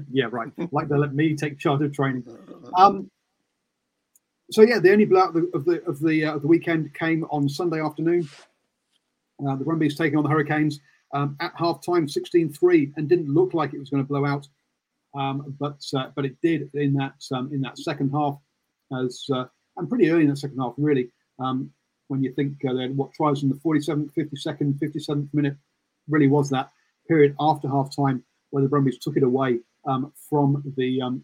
yeah, right. Like they let me take charge of training. Um, so yeah, the only blowout of the of the uh, the weekend came on Sunday afternoon. Uh, the Brumbies taking on the Hurricanes um, at half time, 16-3, and didn't look like it was going to blow out, um, but uh, but it did in that um, in that second half, as uh, and pretty early in the second half, really. When you think uh, what tries in the 47th, 52nd, 57th minute really was that period after half time where the Brumbies took it away um, from the um,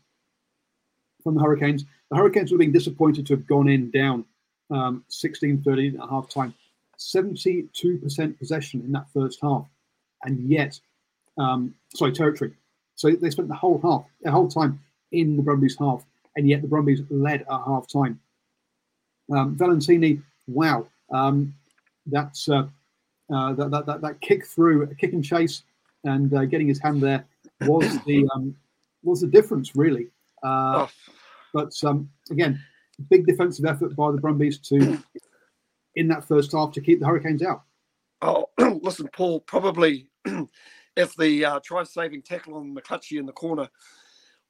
from the Hurricanes. The Hurricanes were being disappointed to have gone in down um, 16-13 at half time. 72% possession in that first half, and yet, um, sorry, territory. So they spent the whole half, the whole time in the Brumbies half, and yet the Brumbies led at half time. Um, Valetini wow, um, that's uh, uh, that, that, that, that kick through, a kick and chase, and uh, getting his hand there was the um, was the difference really. Uh, oh. But um, again, big defensive effort by the Brumbies to in that first half to keep the Hurricanes out. Oh, listen, Paul. Probably if the uh, try-saving tackle on McClutchie in the corner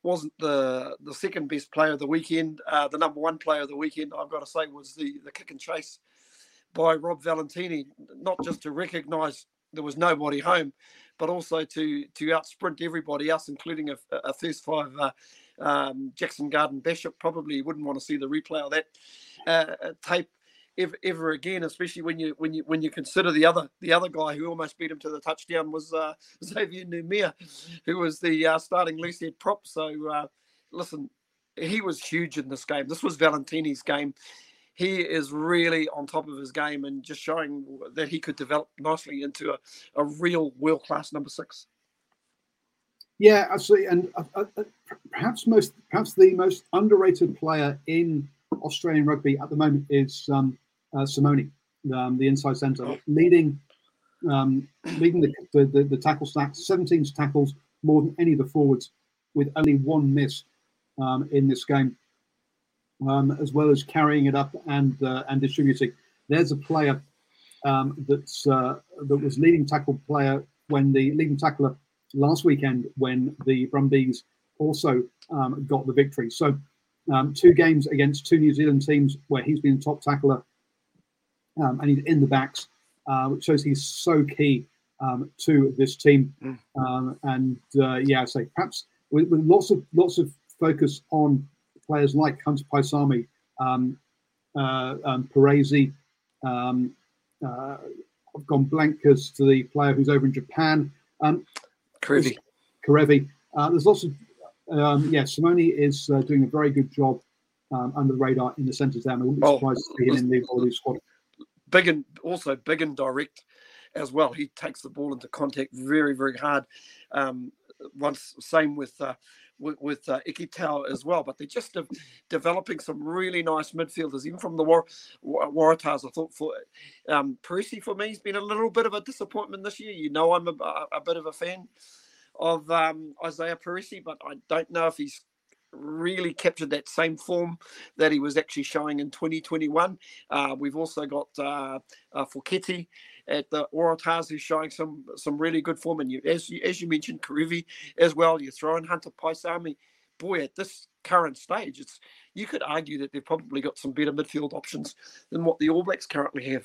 wasn't the the second best player of the weekend. Uh, the number one player of the weekend, I've got to say, was the the kick and chase by Rob Valentini. Not just to recognise there was nobody home, but also to to outsprint everybody else, including a, a first five. Uh, um, Jackson Garden Bishop probably wouldn't want to see the replay of that uh, tape ever, ever again, especially when you when you when you consider the other the other guy who almost beat him to the touchdown was uh, Xavier Numia, who was the uh, starting loose head prop. So uh, listen, he was huge in this game. This was Valentini's game. He is really on top of his game and just showing that he could develop nicely into a, a real world class number six. Yeah, absolutely, and uh, uh, uh, perhaps most perhaps the most underrated player in Australian rugby at the moment is um, uh, Simone, um, the inside centre, leading um, leading the, the, the, tackle stack, 17 tackles, more than any of the forwards, with only one miss um, in this game, um, as well as carrying it up and uh, and distributing. There's a player um, that's uh, that was leading tackle player when the leading tackler last weekend when the Brumbies also um, got the victory. So two games against two New Zealand teams where he's been top tackler um, and he's in the backs, uh, which shows he's so key um, to this team. Mm. Um, and uh, yeah, I say perhaps with, with, lots of lots of focus on players like Hunter Paisami, um, uh, um. Um, uh, I've gone blank as to the player who's over in Japan. Um, Kerevi. Kerevi. Uh, there's lots of um, yeah. Simone is uh, doing a very good job um, under the radar in the centres there. I wouldn't be oh, surprised to see him in the squad big and also big and direct as well. He takes the ball into contact very, very hard. Um, once same with uh, with, with uh, Ikitau as well, but they're just de- developing some really nice midfielders, even from the War- War- Waratahs. I thought for um, Perese for me has been a little bit of a disappointment this year. You know, I'm a, a bit of a fan of um, Izaia Perese, but I don't know if he's really captured that same form that he was actually showing in 2021. Uh, we've also got uh, uh, at the Waratahs who's showing some some really good form. And you, as you, as you mentioned, Kerevi as well. You throw in Hunter Paisami. Boy, at this current stage, it's you could argue that they've probably got some better midfield options than what the All Blacks currently have.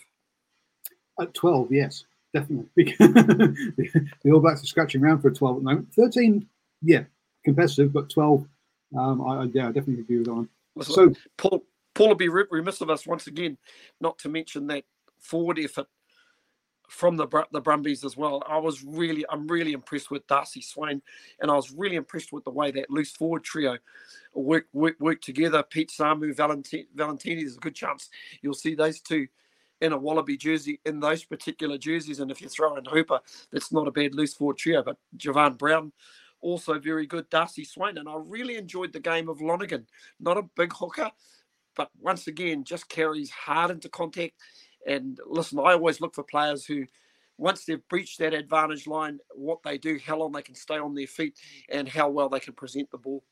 At 12, yes, definitely. the All Blacks are scratching around for a 12 at the moment. 13, yeah, competitive, but 12 um, I, yeah, I definitely agree with that one. So, Paul, Paul would be remiss of us once again not to mention that forward effort from the the Brumbies as well. I was really, I'm really impressed with Darcy Swain, and I was really impressed with the way that loose forward trio work work, work together. Pete Samu, Valentini, Valentini. There's a good chance you'll see those two in a Wallaby jersey in those particular jerseys. And if you throw in Hooper, that's not a bad loose forward trio. But Javan Brown also very good, Darcy Swain. And I really enjoyed the game of Lonergan. Not a big hooker, but once again, just carries hard into contact. And listen, I always look for players who, once they've breached that advantage line, what they do, how long they can stay on their feet, and how well they can present the ball.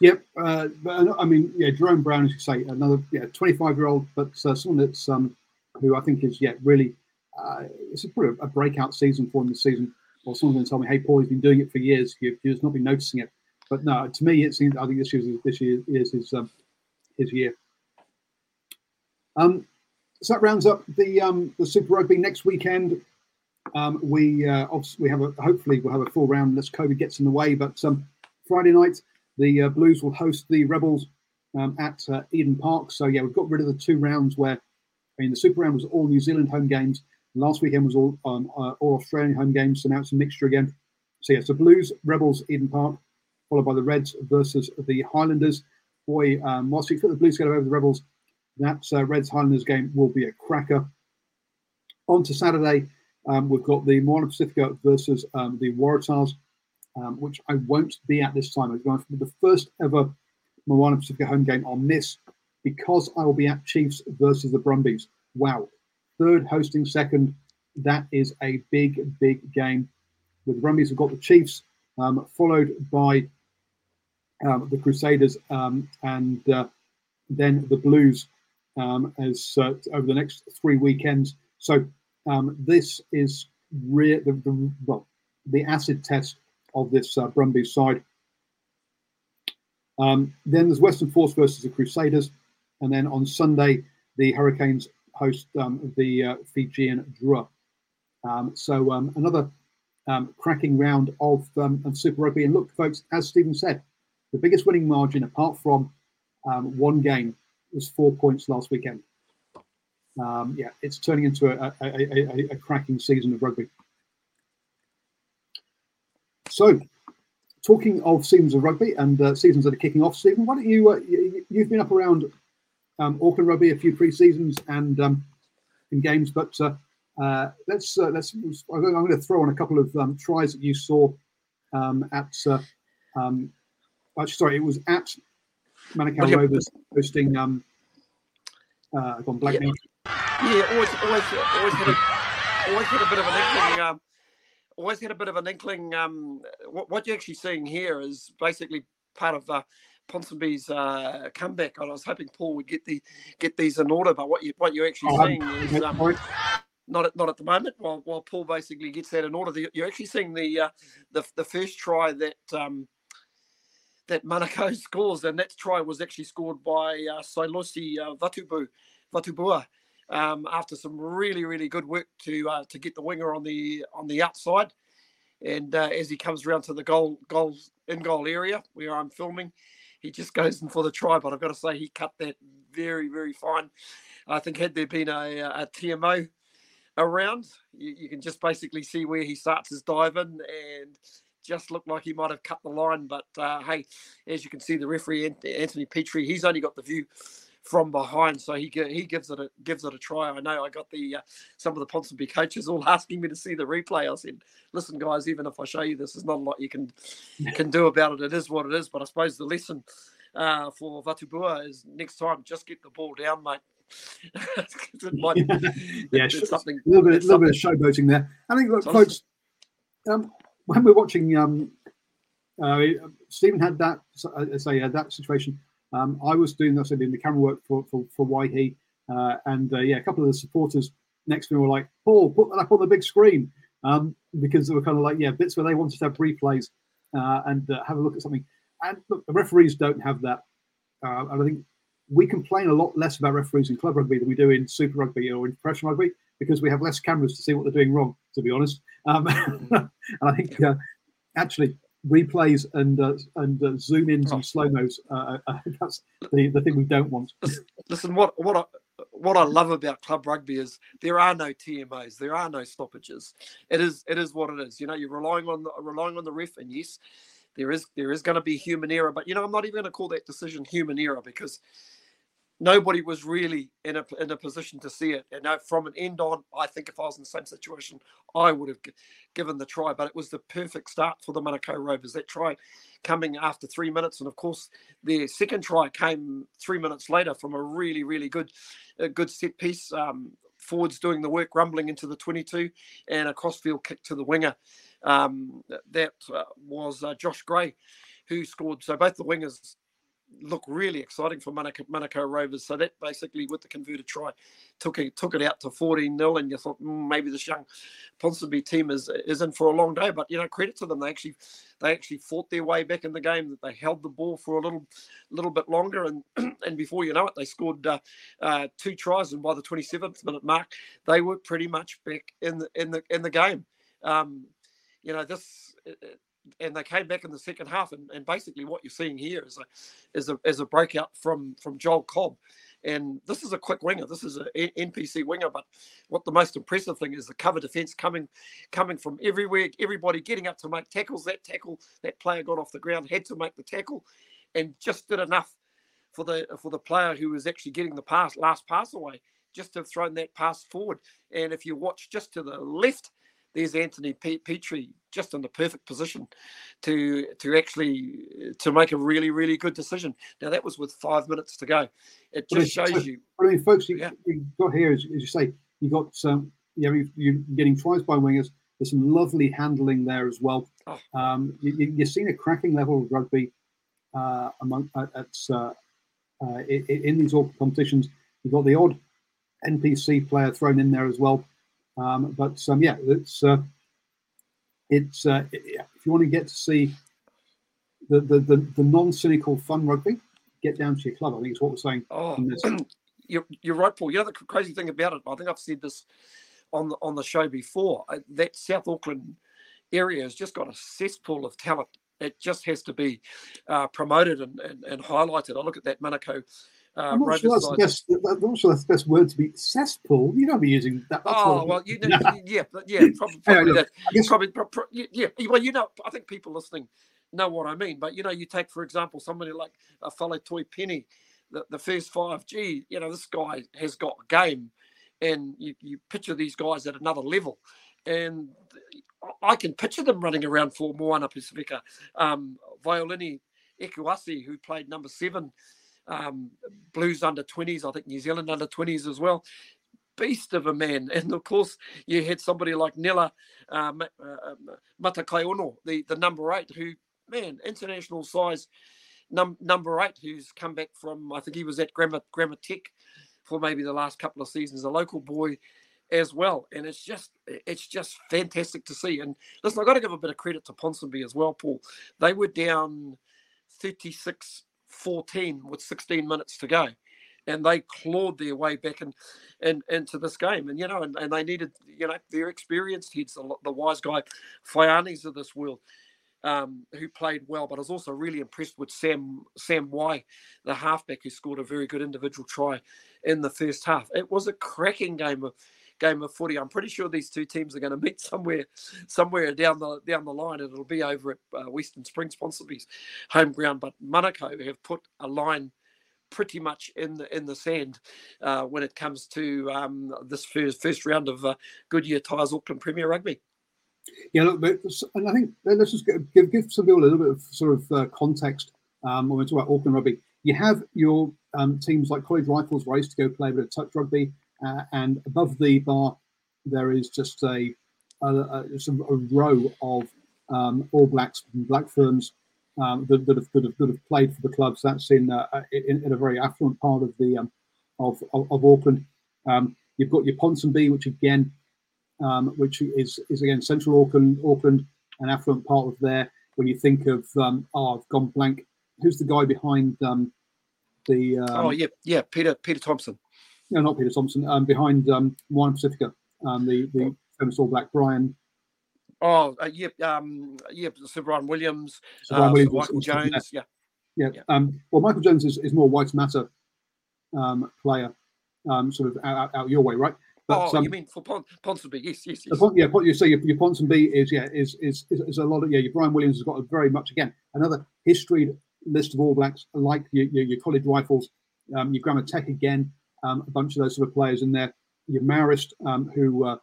Yep, uh, but I mean, yeah, Jahrome Brown, as you say, another yeah, 25 year old, but uh, someone that's um, who I think is yeah really uh, it's a, a breakout season for him this season. Or someone's going to tell me, "Hey, Paul, he's been doing it for years. You've, you've not been noticing it." But no, to me, it seems I think this year this year is his um, his year. Um, so that rounds up the um, the Super Rugby next weekend. Um, we uh, we have a hopefully we'll have a full round unless COVID gets in the way. But um, Friday night the uh, Blues will host the Rebels um, at uh, Eden Park. So yeah, we've got rid of the two rounds where I mean the Super Round was all New Zealand home games. Last weekend was all um, uh, all Australian home games. So now it's a mixture again. So yeah, so Blues Rebels Eden Park, followed by the Reds versus the Highlanders. Boy, um, whilst we put the Blues get over the Rebels, that uh, Reds Highlanders game will be a cracker. On to Saturday, um, we've got the Moana Pacifica versus um, the Waratahs, um, which I won't be at this time. I'm going be the first ever Moana Pacifica home game on this because I will be at Chiefs versus the Brumbies. Wow. Third hosting second. That is a big, big game. With the Brumbies, we've got the Chiefs, um, followed by um, the Crusaders um, and uh, then the Blues um, as uh, over the next three weekends. So um, this is re- the, the, well the acid test of this uh, Brumbies side. Um, then there's Western Force versus the Crusaders, and then on Sunday the Hurricanes host um, the uh, Fijian Drua. Um, so um, another um, cracking round of, of Super Rugby. And look, folks, as Stephen said, the biggest winning margin apart from one game was four points last weekend. Yeah, it's turning into a, a, a, a, cracking season of rugby. So, talking of seasons of rugby and uh, seasons that are kicking off, Stephen, why don't you, uh, you have been up around um, Auckland Rugby a few pre-seasons and um, in games, but uh, uh let's uh, let's I'm going to throw on a couple of um, tries that you saw um, at. Uh, um, actually, sorry, it was at Manukau Rovers hosting um, uh, gone blank yeah. Yeah, always, always, always had a, always had a bit of an inkling. Um, always had a bit of an inkling. Um, what, what you're actually seeing here is basically part of uh, Ponsonby's uh, comeback. And I was hoping Paul would get the get these in order, but what you what you're actually oh, seeing is um, not at not at the moment. While while Paul basically gets that in order, you're actually seeing the uh, the the first try that. Um, that Manukau scores, and that try was actually scored by uh, Sailosi uh, Vatubu, Vatubua um, after some really really good work to uh, to get the winger on the on the outside. And uh, as he comes around to the goal goal in goal area where I'm filming, he just goes in for the try. But I've got to say he cut that very very fine. I think had there been a, a TMO around, you, you can just basically see where he starts his dive in and just looked like he might have cut the line. But uh, hey, as you can see, the referee Anthony Petrie, he's only got the view from behind, so he he gives it a gives it a try. I know I got the uh, some of the Ponsonby coaches all asking me to see the replay. I said, "Listen, guys, even if I show you this, there's not a lot you can can do about it. It is what it is." But I suppose the lesson uh, for Vatubua is next time just get the ball down, mate. might, yeah, something a little bit, a little bit of showboating there. I think, look, folks, um, when we're watching, um, uh, Stephen had that, uh, say, uh, that situation um, I was doing, I said, in the camera work for for, for Waihi, uh, and uh, yeah, a couple of the supporters next to me were like, "Paul, put that up on the big screen," um, because they were kind of like, yeah, bits where they wanted to have replays uh, and uh, have a look at something. And look, the referees don't have that. Uh, and I think we complain a lot less about referees in club rugby than we do in Super Rugby or in professional rugby because we have less cameras to see what they're doing wrong. To be honest, um, and I think uh, actually replays and uh, and uh, zoom ins oh. and slow mos. Uh, uh, that's the, the thing we don't want. Listen, what what I, what I love about club rugby is there are no TMOs, there are no stoppages. It is it is what it is. You know, you're relying on the, relying on the ref, and yes, there is there is going to be human error. But you know, I'm not even going to call that decision human error because nobody was really in a in a position to see it. And from an end on, I think if I was in the same situation, I would have g- given the try. But it was the perfect start for the Manukau Rovers. That try coming after three minutes, and of course, their second try came three minutes later from a really really good good set piece. Um, forwards doing the work, rumbling into the 22, and a crossfield kick to the winger. Um, that uh, was uh, Josh Gray, who scored. So both the wingers look really exciting for Monaco, Manukau Rovers. So that basically, with the converted try, took it took it out to 14 0 and you thought mm, maybe this young Ponsonby team is is in for a long day. But you know, credit to them, they actually they actually fought their way back in the game. That they held the ball for a little little bit longer, and and before you know it, they scored uh, uh, two tries, and by the 27th minute mark, they were pretty much back in the in the in the game. Um, you know this and they came back in the second half, and, and basically what you're seeing here is a is a is a breakout from from Joel Cobb, and this is a quick winger. This is an NPC winger, but what the most impressive thing is the cover defense coming coming from everywhere. Everybody getting up to make tackles. That tackle that player got off the ground had to make the tackle, and just did enough for the for the player who was actually getting the pass last pass away just to have thrown that pass forward. And if you watch just to the left there's Anthony Petrie just in the perfect position to to actually to make a really really good decision. Now that was with five minutes to go. It just shows you. I mean, folks, you, yeah. you got here as, as, you say, you got some. Yeah, you, are getting tries by wingers. There's some lovely handling there as well. Oh. Um, you, are seeing a cracking level of rugby uh, among uh, at, uh, uh, in, in these competitions. You've got the odd NPC player thrown in there as well. Um, but um, yeah, it's uh, it's uh, if you want to get to see the the, the, the non cynical fun rugby, get down to your club. I think it's what we're saying. Oh, you're, you're right, Paul. You know the crazy thing about it. I think I've said this on the on the show before. Uh, that South Auckland area has just got a cesspool of talent. It just has to be uh, promoted and, and, and highlighted. I look at that Manukau uh, I'm, not sure that's the best, I'm not sure that's the best word to be cesspool. You don't be using that. oh well, you know, yeah, yeah, probably, probably, that, probably, probably, yeah. Well, you know, I think people listening know what I mean. But you know, you take for example somebody like a fellow Toy Penny, the, the first five G. You know, this guy has got game, and you, you picture these guys at another level, and I can picture them running around for Moana Pacifica. Um, Violini Ekuasi, who played number seven um, Blues under 20s, I think New Zealand under 20s as well. Beast of a man. And of course, you had somebody like Nela um, uh, Matakaiono, the, the number eight, who, man, international size num- number eight, who's come back from, I think he was at Grammar, Grammar Tech for maybe the last couple of seasons, a local boy as well. And it's just it's just fantastic to see. And listen, I've got to give a bit of credit to Ponsonby as well, Paul. They were down 36 14 with 16 minutes to go. And they clawed their way back in, in, into this game. And, you know, and, and they needed, you know, their experienced heads, the, the wise guy, Fianis of this world, um, who played well. But I was also really impressed with Sam Sam Y, the halfback, who scored a very good individual try in the first half. It was a cracking game of game of footy. I'm pretty sure these two teams are going to meet somewhere, somewhere down the down the line, and it'll be over at uh, Western Springs Ponsonby's home ground. But Manukau have put a line pretty much in the in the sand uh, when it comes to um, this first first round of uh, Goodyear Tires Auckland Premier Rugby. Yeah, look, but, and I think let's just give give some people a little bit of sort of uh, context um, when we talk about Auckland rugby. You have your um, teams like College Rifles race to go play a bit of touch rugby. Uh, and above the bar, there is just a, a, a, a row of um, All Blacks black firms um, that, that, have, that, have, that, have, played for the clubs. That's in, uh, in, in a very affluent part of the um, of, of, of, Auckland. Um, you've got your Ponsonby, which again, um, which is is again central Auckland, Auckland, an affluent part of there. When you think of, um, oh, I've gone blank. Who's the guy behind um, the? oh yeah, yeah, Peter Peter Thompson no, not Peter Thompson, um, behind um, Moana Pacifica, um, the the oh. famous All Black Bryan. Oh, uh, yeah, um, yeah, Sir Bryan Williams, Sir Bryan uh, Williams Michael Jones, yeah. yeah. yeah. Um, well, Michael Jones is, is more Waitemata um, player, um, sort of out, out your way, right? But, oh, um, you mean for Pon- Ponsonby? Yes, yes, yes. Yeah, what you say, your, your Ponsonby is yeah is, is is is a lot of yeah. Your Bryan Williams has got a very much again another history list of All Blacks like your your, your College Rifles, um, your Grammar Tech again, um, a bunch of those sort of players in there. Your Marist, um, who uh,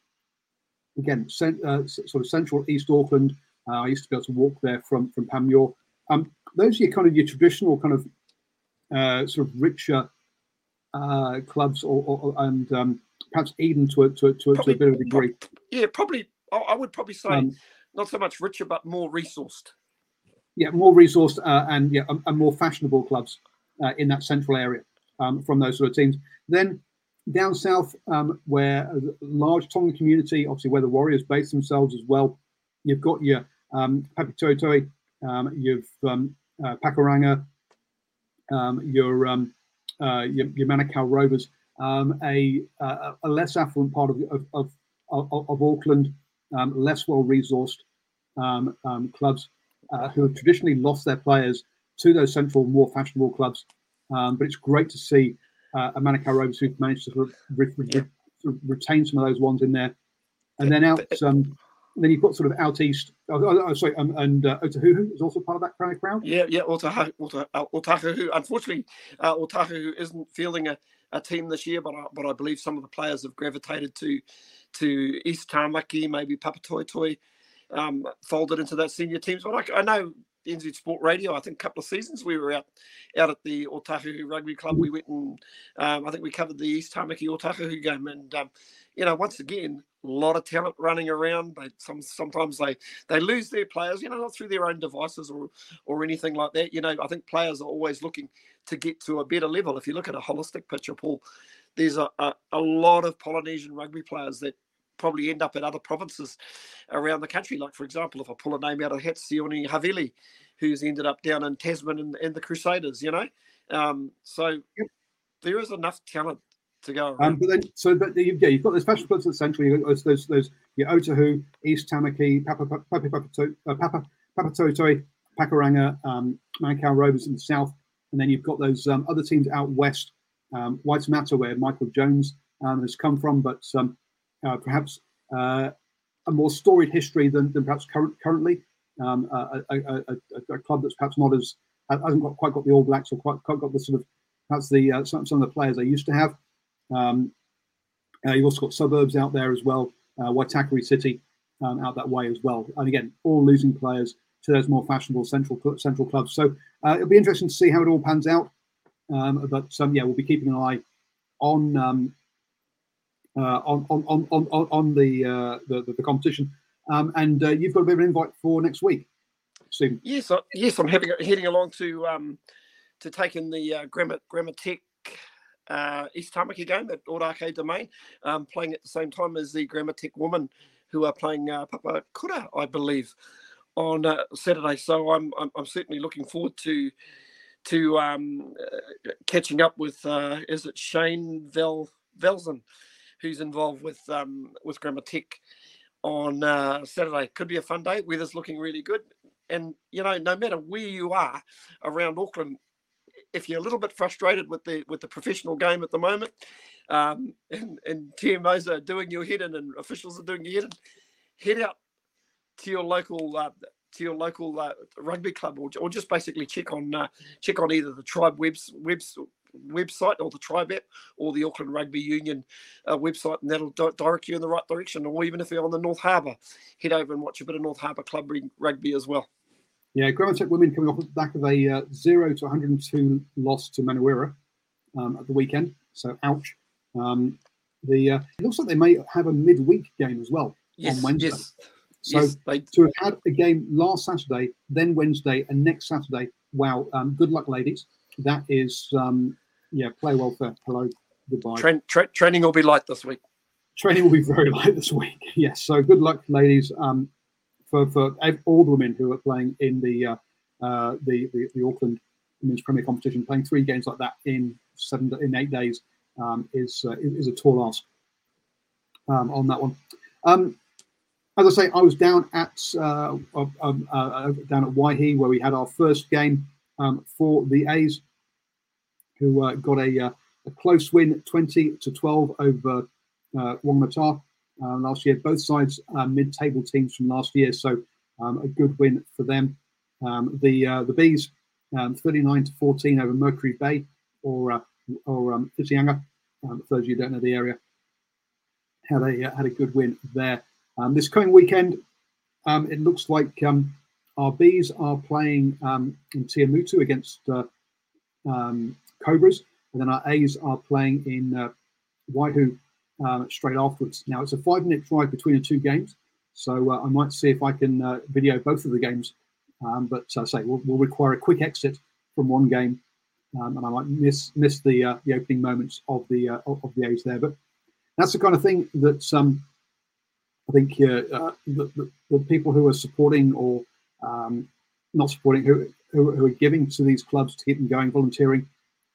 again cent, uh, sort of central East Auckland. Uh, I used to be able to walk there from from Panmure. Um, those are your kind of your traditional kind of uh, sort of richer uh, clubs, or, or and um, perhaps Eden to a, to, a, to, a, probably, to a bit of a degree. Yeah, probably. I would probably say um, not so much richer, but more resourced. Yeah, more resourced uh, and yeah, and more fashionable clubs. uh, in that central area um, from those sort of teams. Then down south, um, where a large Tongan community, obviously where the Warriors base themselves as well, you've got your um, Papatoetoe, um, you've um, uh, Pakuranga, um, your, uh, your, your Manukau Rovers, a, a, a less affluent part of of, of, of, of Auckland, less well resourced clubs uh, who have traditionally lost their players to those central, more fashionable clubs. Um, but it's great to see uh, a Manukau Rovers who've managed to sort of, re- re- sort of retain some of those ones in there. And then out, um, then you've got sort of out east. Oh, oh, oh sorry, um, and uh, Otahuhu is also part of that crowd. crowd. Yeah, yeah, Otahuhu. Otahuhu. Unfortunately, uh, Otahuhu isn't fielding a, a team this year, but I, but I believe some of the players have gravitated to to East Tamaki, maybe Papatoetoe, um, folded into that senior teams. But I, I know NZ Sport Radio. I think a couple of seasons we were out out at the Otahuhu Rugby Club. We went and um, I think we covered the East Tamaki Otahuhu game, and um, you know, once again, a lot of talent running around. They some sometimes they they lose their players, you know, not through their own devices or or anything like that. You know, I think players are always looking to get to a better level. If you look at a holistic picture, Paul, there's a, a, a lot of Polynesian rugby players that probably end up in other provinces around the country. Like, for example, if I pull a name out of the hat, Sione Havili, who's ended up down in Tasman and, and the Crusaders, you know. Um, so there is enough talent to go. Um, but then, so but you, yeah, you've got the special clubs at the central. You've got those, those, those your Otahu, East Tamaki, Papa, Papa, Papa, uh, Papa, Papatoetoe, Pakuranga, um, Manukau Rovers in the south, and then you've got those um, other teams out west, um, Waitemata, where Michael Jones um, has come from, but um, uh, perhaps uh, a more storied history than, than perhaps current, currently. Um, a, a, a, a, club that's perhaps not as hasn't got, quite got the All Blacks or quite, quite got the sort of perhaps the uh, some, some of the players they used to have. Um, uh, you've also got suburbs out there as well, uh, Waitakere City um, out that way as well. And again, all losing players to those more fashionable central central clubs. So uh, it'll be interesting to see how it all pans out. Um, but um, yeah, we'll be keeping an eye on um, on, on, on, on, on the, uh, the, the, competition. Um, and uh, you've got a bit of an invite for next week. Soon. Yes, I, yes, I'm heading along to um, to take in the uh, Grammar, Grammar Tech uh, East Tamaki game at Ōrākei Domain, um, playing at the same time as the Grammar Tech women who are playing uh, Papa Kura, I believe, on uh, Saturday. So I'm, I'm, I'm certainly looking forward to to um, uh, catching up with uh, is it Shane Vel Velzen, who's involved with um, with Grammar Tech on uh, Saturday. Could be a fun day. Weather's looking really good, and you know, no matter where you are around Auckland, if you're a little bit frustrated with the with the professional game at the moment, um, and, and TMOs are doing your head in and officials are doing your head in, head out to your local uh, to your local uh, rugby club, or, or just basically check on uh, check on either the tribe webs webs website or the tribe app or the Auckland Rugby Union uh, website, and that'll di- direct you in the right direction. Or even if you're on the North Harbour, head over and watch a bit of North Harbour Club rugby as well. Yeah, Grammar women coming off the back of a uh, 0 to 102 loss to Manurewa um, at the weekend. So, ouch. Um, the uh, It looks like they may have a midweek game as well yes, on Wednesday. Yes. So, yes, they... to have had a game last Saturday, then Wednesday, and next Saturday, wow, um, good luck, ladies. That is, um, yeah, play well for hello, goodbye. Tra- training will be light this week. Training will be very light this week. Yes, so good luck, ladies. Um, for, for all the women who are playing in the uh, uh, the, the, the Auckland Women's Premier Competition, playing three games like that in seven in eight days um, is uh, is a tall ask um, on that one. Um, as I say, I was down at uh, um, uh, down at Waihi where we had our first game um, for the A's, who uh, got a, uh, a close win, twenty to twelve over uh, uh, last year. Both sides uh, mid-table teams from last year, so um, a good win for them. Um, the uh, the bees, um, 39 to 14 over Mercury Bay or uh, or um. Um, for those of you who don't know the area, had a had a good win there. Um, this coming weekend, um, it looks like um, our bees are playing um, in Tiamutu against uh, um, Cobras, and then our A's are playing in uh, Waihu um, straight afterwards. Now it's a five minute drive between the two games, so uh, I might see if I can uh, video both of the games. Um, but I say, we'll, we'll, require a quick exit from one game um, and I might miss miss the uh, the opening moments of the uh, of the A's there. But that's the kind of thing that um, I think uh, the, the, the, people who are supporting or um, not supporting, who, who, who, are giving to these clubs to keep them going, volunteering,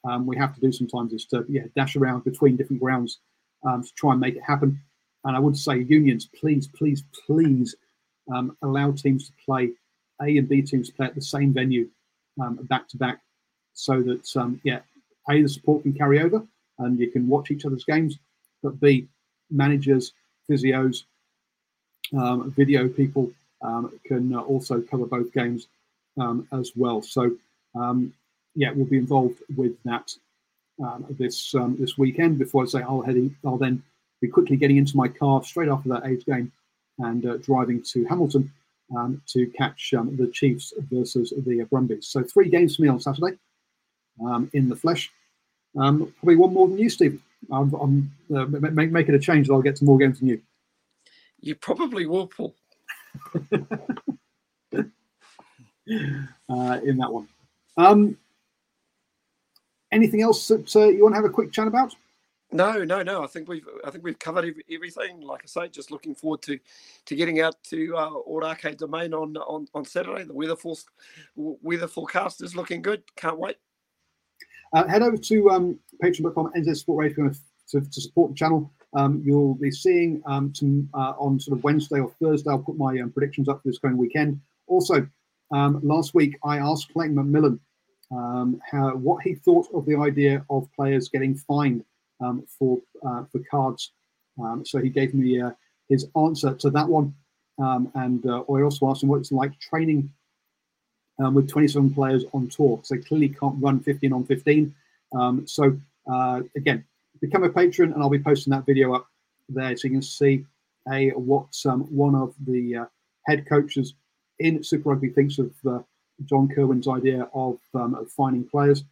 um, we have to do sometimes is to yeah dash around between different grounds um, to try and make it happen. And I would say unions, please, please, please um, allow teams to play A and B teams to play at the same venue um, back to back, so that um, yeah, A the support can carry over and you can watch each other's games, but B managers, physios, um, video people can also cover both games as well. So um, yeah, we'll be involved with that um, this um, this weekend. Before I say I'll head, I'll then be quickly getting into my car straight after that A's game and uh, driving to Hamilton um, to catch um, the Chiefs versus the Brumbies. So three games for me on Saturday um, in the flesh. Um, probably one more than you, Steve. I'm, I'm uh, make, make, it a change, that I'll get to more games than you. You probably will, Paul. uh, in that one. Um, anything else that uh, you want to have a quick chat about? No, no, no. I think we've I think we've covered everything. Like I say, just looking forward to to getting out to uh, Ōrākei Domain on, on on Saturday. The weather for, weather forecast is looking good. Can't wait. Uh, head over to um, patreon.com NZ Sport Radio to, to support the channel. Um, you'll be seeing um, some uh, on sort of Wednesday or Thursday. I'll put my um, predictions up for this coming weekend. Also, um, last week I asked Clayton McMillan um, how what he thought of the idea of players getting fined um, for uh, for cards. Um, so he gave me uh, his answer to that one, um, and uh, I also asked him what it's like training um, with 27 players on tour. So they clearly can't run 15 on 15. Um, so uh, again, become a patron, and I'll be posting that video up there so you can see a what one of the uh, head coaches in Super Rugby thinks of uh, John Kirwan's idea of, of finding players,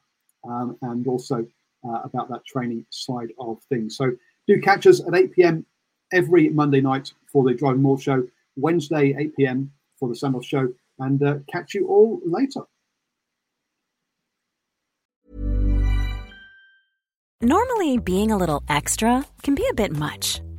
and also uh, about that training side of things. So do catch us at 8 p.m. every Monday night for the Driving More show, Wednesday 8 p.m. for the Sandals show, and uh, catch you all later. Normally, being a little extra can be a bit much,